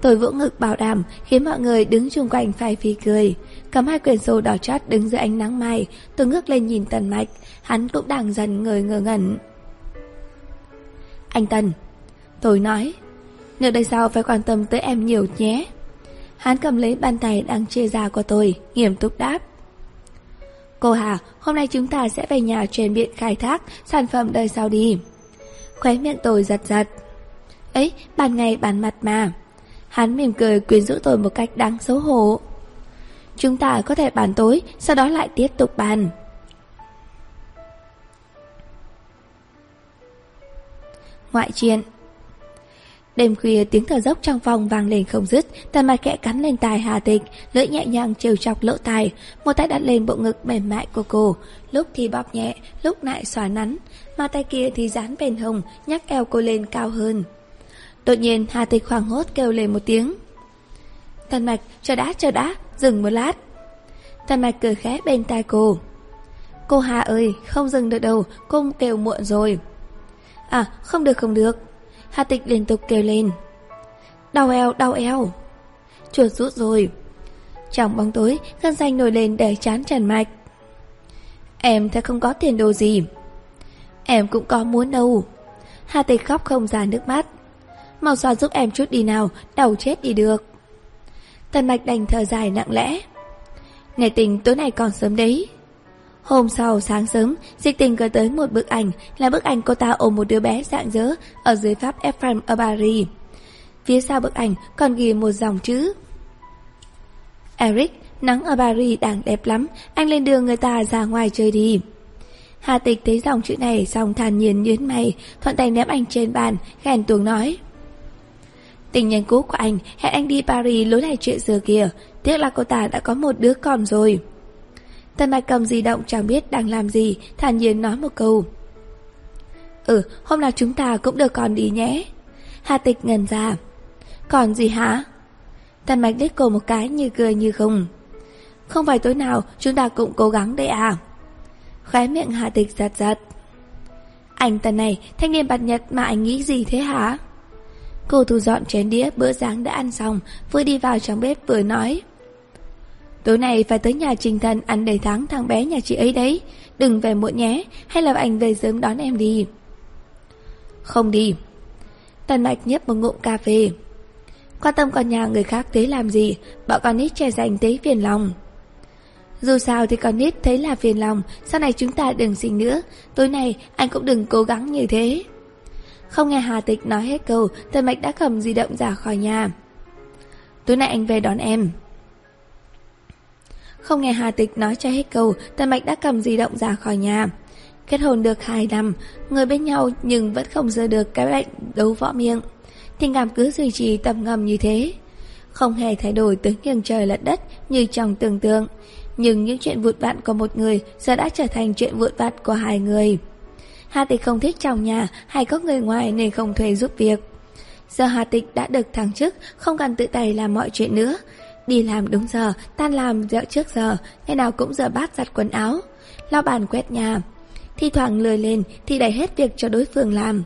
Tôi vỗ ngực bảo đảm, khiến mọi người đứng chung quanh phải phì cười. Cầm hai quyển sổ đỏ chót đứng dưới ánh nắng mai, tôi ngước lên nhìn Tần Mạch, hắn cũng đang dần người ngơ ngẩn. Anh Tần, tôi nói, Nửa đời sau phải quan tâm tới em nhiều nhé. Hắn cầm lấy bàn tay đang chia ra của tôi, nghiêm túc đáp. Cô Hà, hôm nay chúng ta sẽ về nhà truyền biện khai thác sản phẩm đời sau đi. Khóe miệng tôi giật giật. Ấy, bàn ngày bàn mặt mà. Hắn mỉm cười quyến rũ tôi một cách đáng xấu hổ. Chúng ta có thể bàn tối, sau đó lại tiếp tục bàn. Ngoại chuyện Đêm khuya tiếng thở dốc trong phòng vang lên không dứt, tần mặt kẽ cắn lên tai Hà Tịch, lưỡi nhẹ nhàng trêu chọc lỗ tai, một tay đặt lên bộ ngực mềm mại của cô, lúc thì bóp nhẹ, lúc lại xóa nắn, mà tay kia thì dán bên hồng, nhắc eo cô lên cao hơn. Đột nhiên Hà Tịch hoảng hốt kêu lên một tiếng. Tần mạch, chờ đã, chờ đã, dừng một lát. Tần mạch cười khẽ bên tai cô. Cô Hà ơi, không dừng được đâu, cô kêu muộn rồi. À, không được không được. Hà tịch liên tục kêu lên. Đau eo, đau eo. Chuột rút rồi. Trong bóng tối, gân xanh nổi lên để chán trần mạch. Em thật không có tiền đồ gì. Em cũng có muốn đâu. Hà tịch khóc không ra nước mắt. Mau xoa giúp em chút đi nào Đầu chết đi được. Tần mạch đành thở dài nặng lẽ. Ngày tình tối nay còn sớm đấy. Hôm sau sáng sớm, dịch tình gửi tới một bức ảnh là bức ảnh cô ta ôm một đứa bé dạng dỡ ở dưới pháp Ephraim ở Paris. Phía sau bức ảnh còn ghi một dòng chữ. Eric, nắng ở Paris đang đẹp lắm, anh lên đường người ta ra ngoài chơi đi. Hà tịch thấy dòng chữ này xong thàn nhiên nhớn mày, thuận tay ném ảnh trên bàn, ghen tuồng nói. Tình nhân cũ của anh hẹn anh đi Paris lối này chuyện xưa kìa, tiếc là cô ta đã có một đứa con rồi. Tần Mạch cầm di động chẳng biết đang làm gì, thản nhiên nói một câu. Ừ, hôm nào chúng ta cũng được còn đi nhé. Hà tịch ngần ra. Còn gì hả? Tần Mạch liếc cô một cái như cười như không. Không phải tối nào chúng ta cũng cố gắng đấy à? Khóe miệng Hà tịch giật giật. Anh tần này, thanh niên bạt nhật mà anh nghĩ gì thế hả? Cô thu dọn chén đĩa bữa sáng đã ăn xong, vừa đi vào trong bếp vừa nói. Tối nay phải tới nhà Trình Thần ăn đầy tháng thằng bé nhà chị ấy đấy. Đừng về muộn nhé, hay là anh về sớm đón em đi. Không đi. Tần Mạch nhấp một ngụm cà phê. Quan tâm con nhà người khác thế làm gì, bọn con nít trẻ dành tế phiền lòng. Dù sao thì con nít thấy là phiền lòng, sau này chúng ta đừng sinh nữa, tối nay anh cũng đừng cố gắng như thế. Không nghe Hà Tịch nói hết câu, Tần Mạch đã cầm di động ra khỏi nhà. Tối nay anh về đón em. Không nghe Hà Tịch nói cho hết câu, Tần Mạch đã cầm di động ra khỏi nhà. Kết hôn được 2 năm, người bên nhau nhưng vẫn không rời được cái lệnh đấu võ miệng. tình cảm cứ duy trì tầm ngầm như thế. Không hề thay đổi tướng nghiêng trời lật đất như trong tưởng tượng. Nhưng những chuyện vụt vặt của một người giờ đã trở thành chuyện vụt vặt của hai người. Hà Tịch không thích trong nhà hay có người ngoài nên không thuê giúp việc. Giờ Hà Tịch đã được thăng chức, không cần tự tay làm mọi chuyện nữa. Đi làm đúng giờ, tan làm dạo trước giờ, ngày nào cũng giờ bát giặt quần áo, lau bàn quét nhà. Thi thoảng lười lên thì đẩy hết việc cho đối phương làm.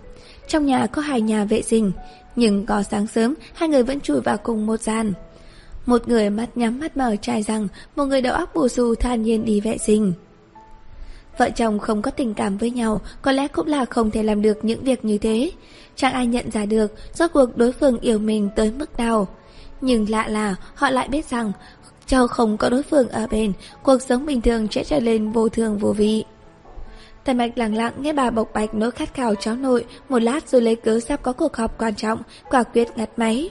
Trong nhà có hai nhà vệ sinh, nhưng có sáng sớm hai người vẫn chui vào cùng một gian. Một người mắt nhắm mắt mở trai rằng, một người đầu óc bù xù than nhiên đi vệ sinh. Vợ chồng không có tình cảm với nhau Có lẽ cũng là không thể làm được những việc như thế Chẳng ai nhận ra được Rốt cuộc đối phương yêu mình tới mức nào nhưng lạ là, họ lại biết rằng, Cho không có đối phương ở bên, Cuộc sống bình thường sẽ trở lên vô thường vô vị Tần mạch lặng lặng nghe bà bộc bạch nỗi khát khao cháu nội, Một lát rồi lấy cớ sắp có cuộc họp quan trọng, Quả quyết ngắt máy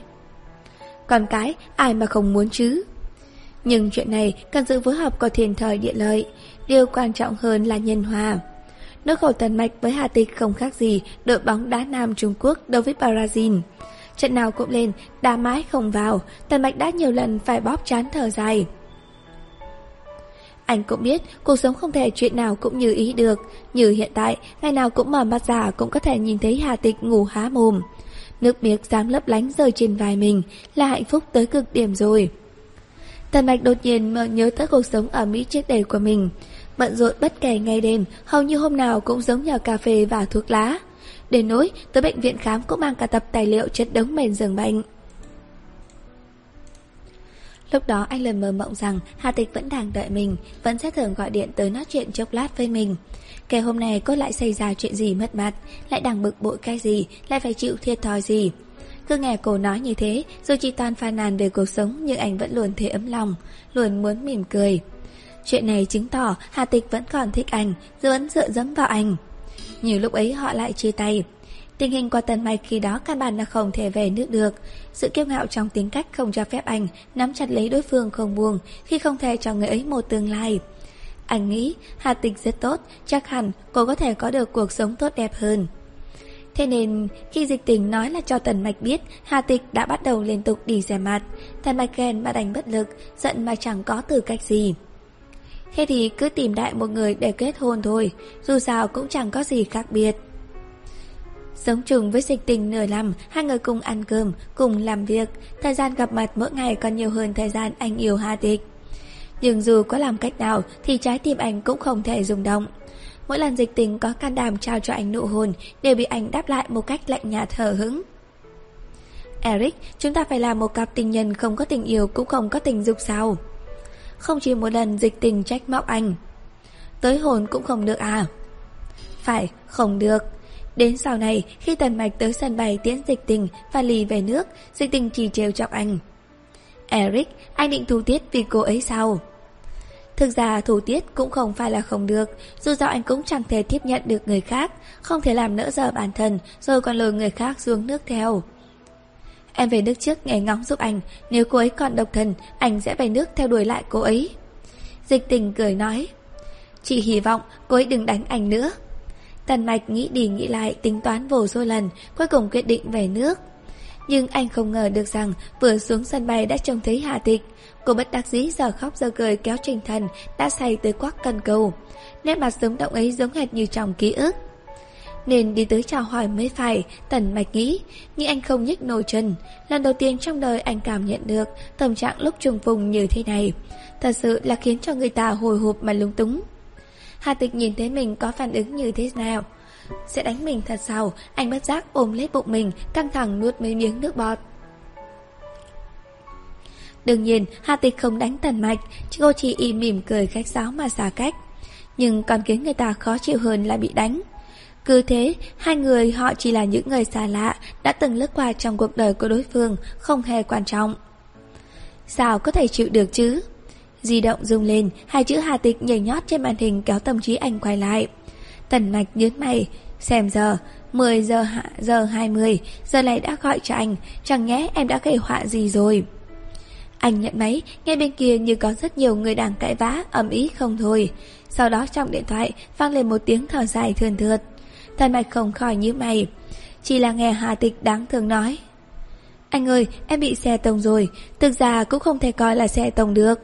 Còn cái, ai mà không muốn chứ Nhưng chuyện này cần sự phối hợp có thiền thời địa lợi Điều quan trọng hơn là nhân hòa. Nước khẩu tần mạch với Hà Tịch không khác gì đội bóng đá nam Trung Quốc đối với Brazil. Trận nào cũng lên, đá mãi không vào, tần mạch đã nhiều lần phải bóp chán thở dài. Anh cũng biết cuộc sống không thể chuyện nào cũng như ý được. Như hiện tại, ngày nào cũng mở mắt giả cũng có thể nhìn thấy Hà Tịch ngủ há mồm. Nước miếng dám lấp lánh rơi trên vai mình Là hạnh phúc tới cực điểm rồi. Tần mạch đột nhiên mơ nhớ tới cuộc sống ở Mỹ trước đây của mình. Bận rộn bất kể ngày đêm, hầu như hôm nào cũng giống nhờ cà phê và thuốc lá. Đến nỗi, tới bệnh viện khám cũng mang cả tập tài liệu chất đống mền giường bệnh. Lúc đó anh lần mơ mộng rằng Hà Tịch vẫn đang đợi mình, vẫn sẽ thường gọi điện tới nói chuyện chốc lát với mình. Kể hôm nay cô lại xảy ra chuyện gì mất mặt, lại đang bực bội cái gì, lại phải chịu thiệt thòi gì. Cứ nghe cô nói như thế, dù chỉ toàn phàn nàn về cuộc sống nhưng anh vẫn luôn thấy ấm lòng, luôn muốn mỉm cười. Chuyện này chứng tỏ Hà Tịch vẫn còn thích anh, vẫn dựa dẫm vào anh. Nhiều lúc ấy họ lại chia tay. Tình hình qua tần mạch khi đó căn bản là không thể về nước được. Sự kiêu ngạo trong tính cách không cho phép anh nắm chặt lấy đối phương không buông khi không thể cho người ấy một tương lai. Anh nghĩ Hà Tịch rất tốt, chắc hẳn cô có thể có được cuộc sống tốt đẹp hơn. Thế nên khi dịch tình nói là cho Tần Mạch biết Hà Tịch đã bắt đầu liên tục đi xe mặt Tần Mạch ghen mà đành bất lực Giận mà chẳng có từ cách gì Thế thì cứ tìm đại một người để kết hôn thôi Dù sao cũng chẳng có gì khác biệt. Sống chung với dịch tình nửa năm Hai người cùng ăn cơm, cùng làm việc Thời gian gặp mặt mỗi ngày còn nhiều hơn thời gian anh yêu Hà Tịch. Nhưng dù có làm cách nào Thì trái tim anh cũng không thể rung động. Mỗi lần dịch tình có can đảm trao cho anh nụ hôn Đều bị anh đáp lại một cách lạnh nhạt hờ hững. Eric, chúng ta phải là một cặp tình nhân không có tình yêu cũng không có tình dục sao? Không chỉ một lần dịch tình trách móc anh Tới hồn cũng không được à Phải, không được Đến sau này, khi Tần Mạch tới sân bay tiễn dịch tình và lì về nước, dịch tình chỉ trêu chọc anh. Eric, anh định thủ tiết vì cô ấy sao? Thực ra thủ tiết cũng không phải là không được, dù sao anh cũng chẳng thể tiếp nhận được người khác, không thể làm nỡ giờ bản thân, rồi còn lừa người khác xuống nước theo. Em về nước trước nghe ngóng giúp anh. Nếu cô ấy còn độc thân Anh sẽ về nước theo đuổi lại cô ấy. Dịch tình cười nói. Chị hy vọng cô ấy đừng đánh anh nữa. Tần mạch nghĩ đi nghĩ lại, Tính toán vô số lần, Cuối cùng quyết định về nước. Nhưng anh không ngờ được rằng Vừa xuống sân bay đã trông thấy Hà Tịch. Cô bất đắc dĩ giờ khóc giờ cười kéo Trình Thần Đã say tới quắc cần cầu. Nét mặt sống động ấy giống hệt như trong ký ức nên đi tới chào hỏi mới phải, Tần Mạch nghĩ, nhưng anh không nhích nổi chân. Lần đầu tiên trong đời anh cảm nhận được tâm trạng lúc trùng phùng như thế này. Thật sự là khiến cho người ta hồi hộp mà lung túng. Hà Tịch nhìn thấy mình có phản ứng như thế nào? Sẽ đánh mình thật sao? Anh bất giác ôm lấy bụng mình, căng thẳng nuốt mấy miếng nước bọt. Đương nhiên, Hà Tịch không đánh Tần Mạch, cô chỉ im mỉm cười khách sáo mà xa cách. Nhưng còn khiến người ta khó chịu hơn là bị đánh. Cứ thế, hai người họ chỉ là những người xa lạ đã từng lướt qua trong cuộc đời của đối phương, không hề quan trọng. Sao có thể chịu được chứ? Di động rung lên, hai chữ Hà Tịch nhảy nhót trên màn hình kéo tâm trí anh quay lại. Tần mạch nhớn mày, xem giờ, 10 giờ hạ, giờ 20, giờ này đã gọi cho anh, chẳng nhẽ em đã gây họa gì rồi. Anh nhận máy, nghe bên kia như có rất nhiều người đang cãi vã, ầm ý không thôi. Sau đó trong điện thoại vang lên một tiếng thở dài thườn thượt. Thần mạch không khỏi như mày. Chỉ là nghe Hà Tịch đáng thương nói. Anh ơi, em bị xe tông rồi, thực ra cũng không thể coi là xe tông được.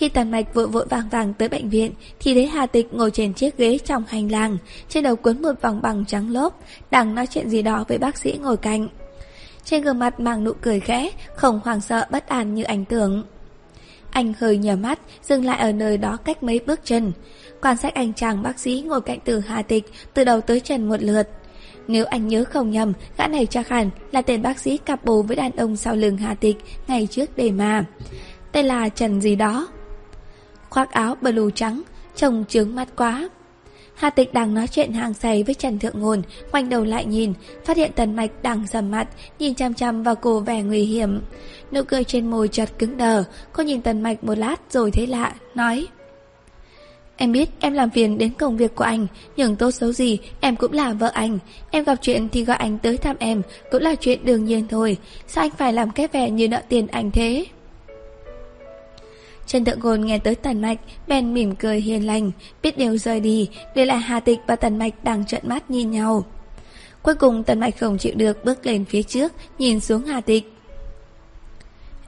Khi Tần Mạch vội vội vàng vàng tới bệnh viện Thì thấy Hà Tịch ngồi trên chiếc ghế trong hành lang Trên đầu cuốn một vòng bằng trắng lốp Đang nói chuyện gì đó với bác sĩ ngồi cạnh. Trên gương mặt mang nụ cười khẽ Không hoảng sợ bất an như anh tưởng. Anh hơi nhờ mắt Dừng lại ở nơi đó cách mấy bước chân. Quan sát anh chàng bác sĩ ngồi cạnh từ Hà Tịch Từ đầu tới chân một lượt nếu anh nhớ không nhầm, gã này chắc hẳn là tên bác sĩ cặp bồ với đàn ông sau lưng Hà Tịch ngày trước đề mà. Tên là Trần gì đó. Khoác áo blue trắng, trông trướng mắt quá. Hà Tịch đang nói chuyện hàng say với Trần Thượng Ngôn, quanh đầu lại nhìn, phát hiện Tần Mạch đang sầm mặt, nhìn chăm chăm vào cô vẻ nguy hiểm. Nụ cười trên môi chợt cứng đờ, cô nhìn Tần Mạch một lát rồi thấy lạ, nói Em biết em làm phiền đến công việc của anh, Nhưng tốt xấu gì, em cũng là vợ anh. Em gặp chuyện thì gọi anh tới thăm em, Cũng là chuyện đương nhiên thôi. Sao anh phải làm cái vẻ như nợ tiền anh thế? Trần Thượng Ngôn nghe tới Tần Mạch, Bèn mỉm cười hiền lành, Biết điều rời đi, Để lại Hà Tịch và Tần Mạch đang trợn mắt nhìn nhau. Cuối cùng Tần Mạch không chịu được Bước lên phía trước, Nhìn xuống Hà Tịch.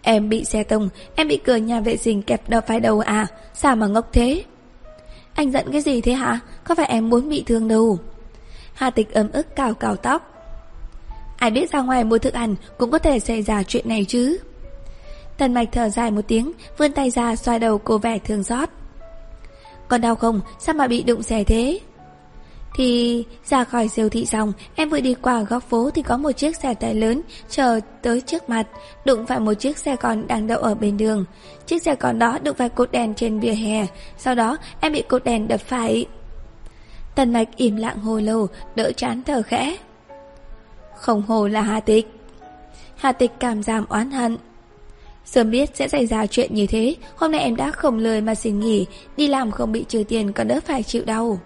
Em bị xe tông, Em bị cửa nhà vệ sinh kẹp đập phải đầu à Sao mà ngốc thế? Anh giận cái gì thế hả? Có phải em muốn bị thương đâu Hà tịch ấm ức cào cào tóc Ai biết ra ngoài mua thức ăn Cũng có thể xảy ra chuyện này chứ Tần mạch thở dài một tiếng, Vươn tay ra xoa đầu cô vẻ thương xót Còn đau không? Sao mà bị đụng xẻ thế? Thì ra khỏi siêu thị xong, Em vừa đi qua góc phố thì có một chiếc xe tải lớn Chờ tới trước mặt. Đụng phải một chiếc xe con đang đậu ở bên đường. Chiếc xe con đó đụng phải cột đèn trên vỉa hè. Sau đó, em bị cột đèn đập phải. Tần mạch im lặng hồi lâu, Đỡ chán thở khẽ. Không hồ là Hà Tịch. Hà Tịch cảm giảm oán hận. Sớm biết sẽ xảy ra chuyện như thế, Hôm nay em đã không lời mà xin nghỉ, Đi làm không bị trừ tiền còn đỡ phải chịu đau.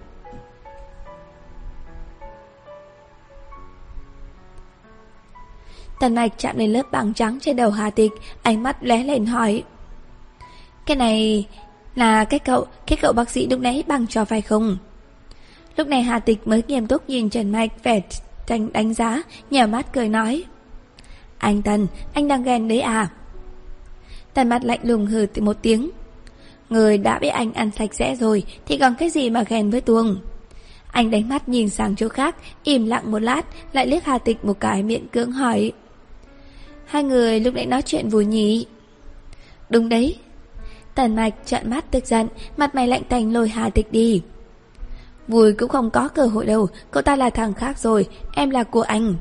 Tần mạch chạm lên lớp bằng trắng trên đầu Hà Tịch, ánh mắt lóe lên hỏi. Cái này là cái cậu, cái cậu bác sĩ lúc nãy bằng cho phải không? Lúc này Hà Tịch mới nghiêm túc nhìn Trần Mạch vẻ tranh đánh giá, nhờ mắt cười nói. Anh Tần, anh đang ghen đấy à? Tần mặt lạnh lùng hừ một tiếng. Người đã bị anh ăn sạch sẽ rồi thì còn cái gì mà ghen với tuồng? Anh đánh mắt nhìn sang chỗ khác, im lặng một lát, lại liếc Hà Tịch một cái miệng cưỡng hỏi. Hai người lúc nãy nói chuyện vui nhỉ? Đúng đấy. Tần mạch trợn mắt tức giận, Mặt mày lạnh tành lôi Hà Tịch đi. Vui cũng không có cơ hội đâu, Cậu ta là thằng khác rồi, Em là của anh.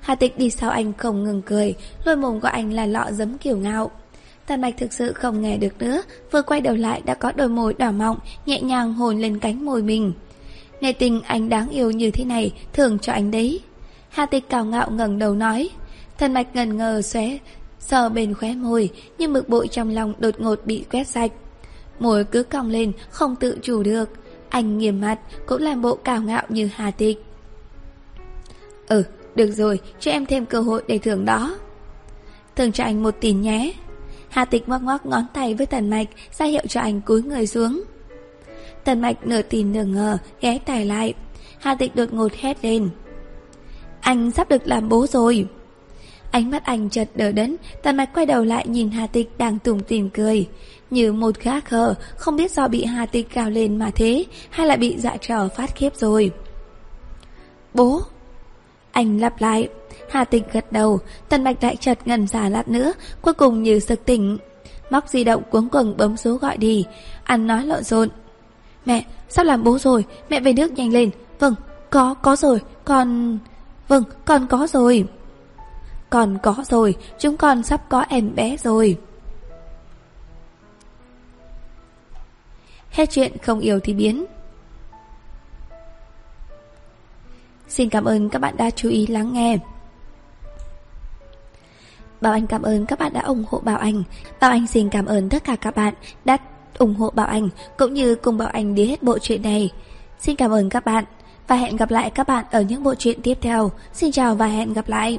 Hà Tịch đi sau anh không ngừng cười, Lôi mồm của anh là lọ giấm kiểu ngạo. Tần mạch thực sự không nghe được nữa, Vừa quay đầu lại đã có đôi môi đỏ mọng, Nhẹ nhàng hồn lên cánh môi mình. Ngày tình anh đáng yêu như thế này, Thường cho anh đấy. Hà Tịch cào ngạo ngẩng đầu nói Thần mạch ngần ngờ xóe, Sờ bên khóe môi, Nhưng mực bội trong lòng đột ngột bị quét sạch. Môi cứ cong lên, Không tự chủ được. Anh nghiêm mặt, cũng làm bộ cào ngạo như Hà Tịch. Ừ được rồi, Cho em thêm cơ hội để thưởng đó. Thưởng cho anh một tỷ nhé. Hà Tịch ngoắc ngoắc ngón tay với Tần Mạch, ra hiệu cho anh cúi người xuống. Tần Mạch nửa tin nửa ngờ, Ghé tài lại. Hà Tịch đột ngột hét lên. Anh sắp được làm bố rồi. Ánh mắt anh chợt đờ đẫn, tàn mạch quay đầu lại nhìn Hà Tịch đang tủm tỉm cười. Như một gã khờ, không biết do bị Hà Tịch cào lên mà thế, hay là bị dạ trò phát khiếp rồi. Bố! Anh lặp lại. Hà Tịch gật đầu, tần mạch lại chợt ngần giả lát nữa, cuối cùng như sực tỉnh. Móc di động cuống quần bấm số gọi đi, ăn nói lộn xộn. Mẹ, sắp làm bố rồi, mẹ về nước nhanh lên. Vâng, có, có rồi, con... Vâng, con có rồi. Còn có rồi, chúng con sắp có em bé rồi. Hết chuyện không yêu thì biến. Xin cảm ơn các bạn đã chú ý lắng nghe. Bảo Anh cảm ơn các bạn đã ủng hộ Bảo Anh. Bảo Anh xin cảm ơn tất cả các bạn đã ủng hộ Bảo Anh cũng như cùng Bảo Anh đi hết bộ truyện này. Xin cảm ơn các bạn và hẹn gặp lại các bạn ở những bộ truyện tiếp theo. Xin chào và hẹn gặp lại.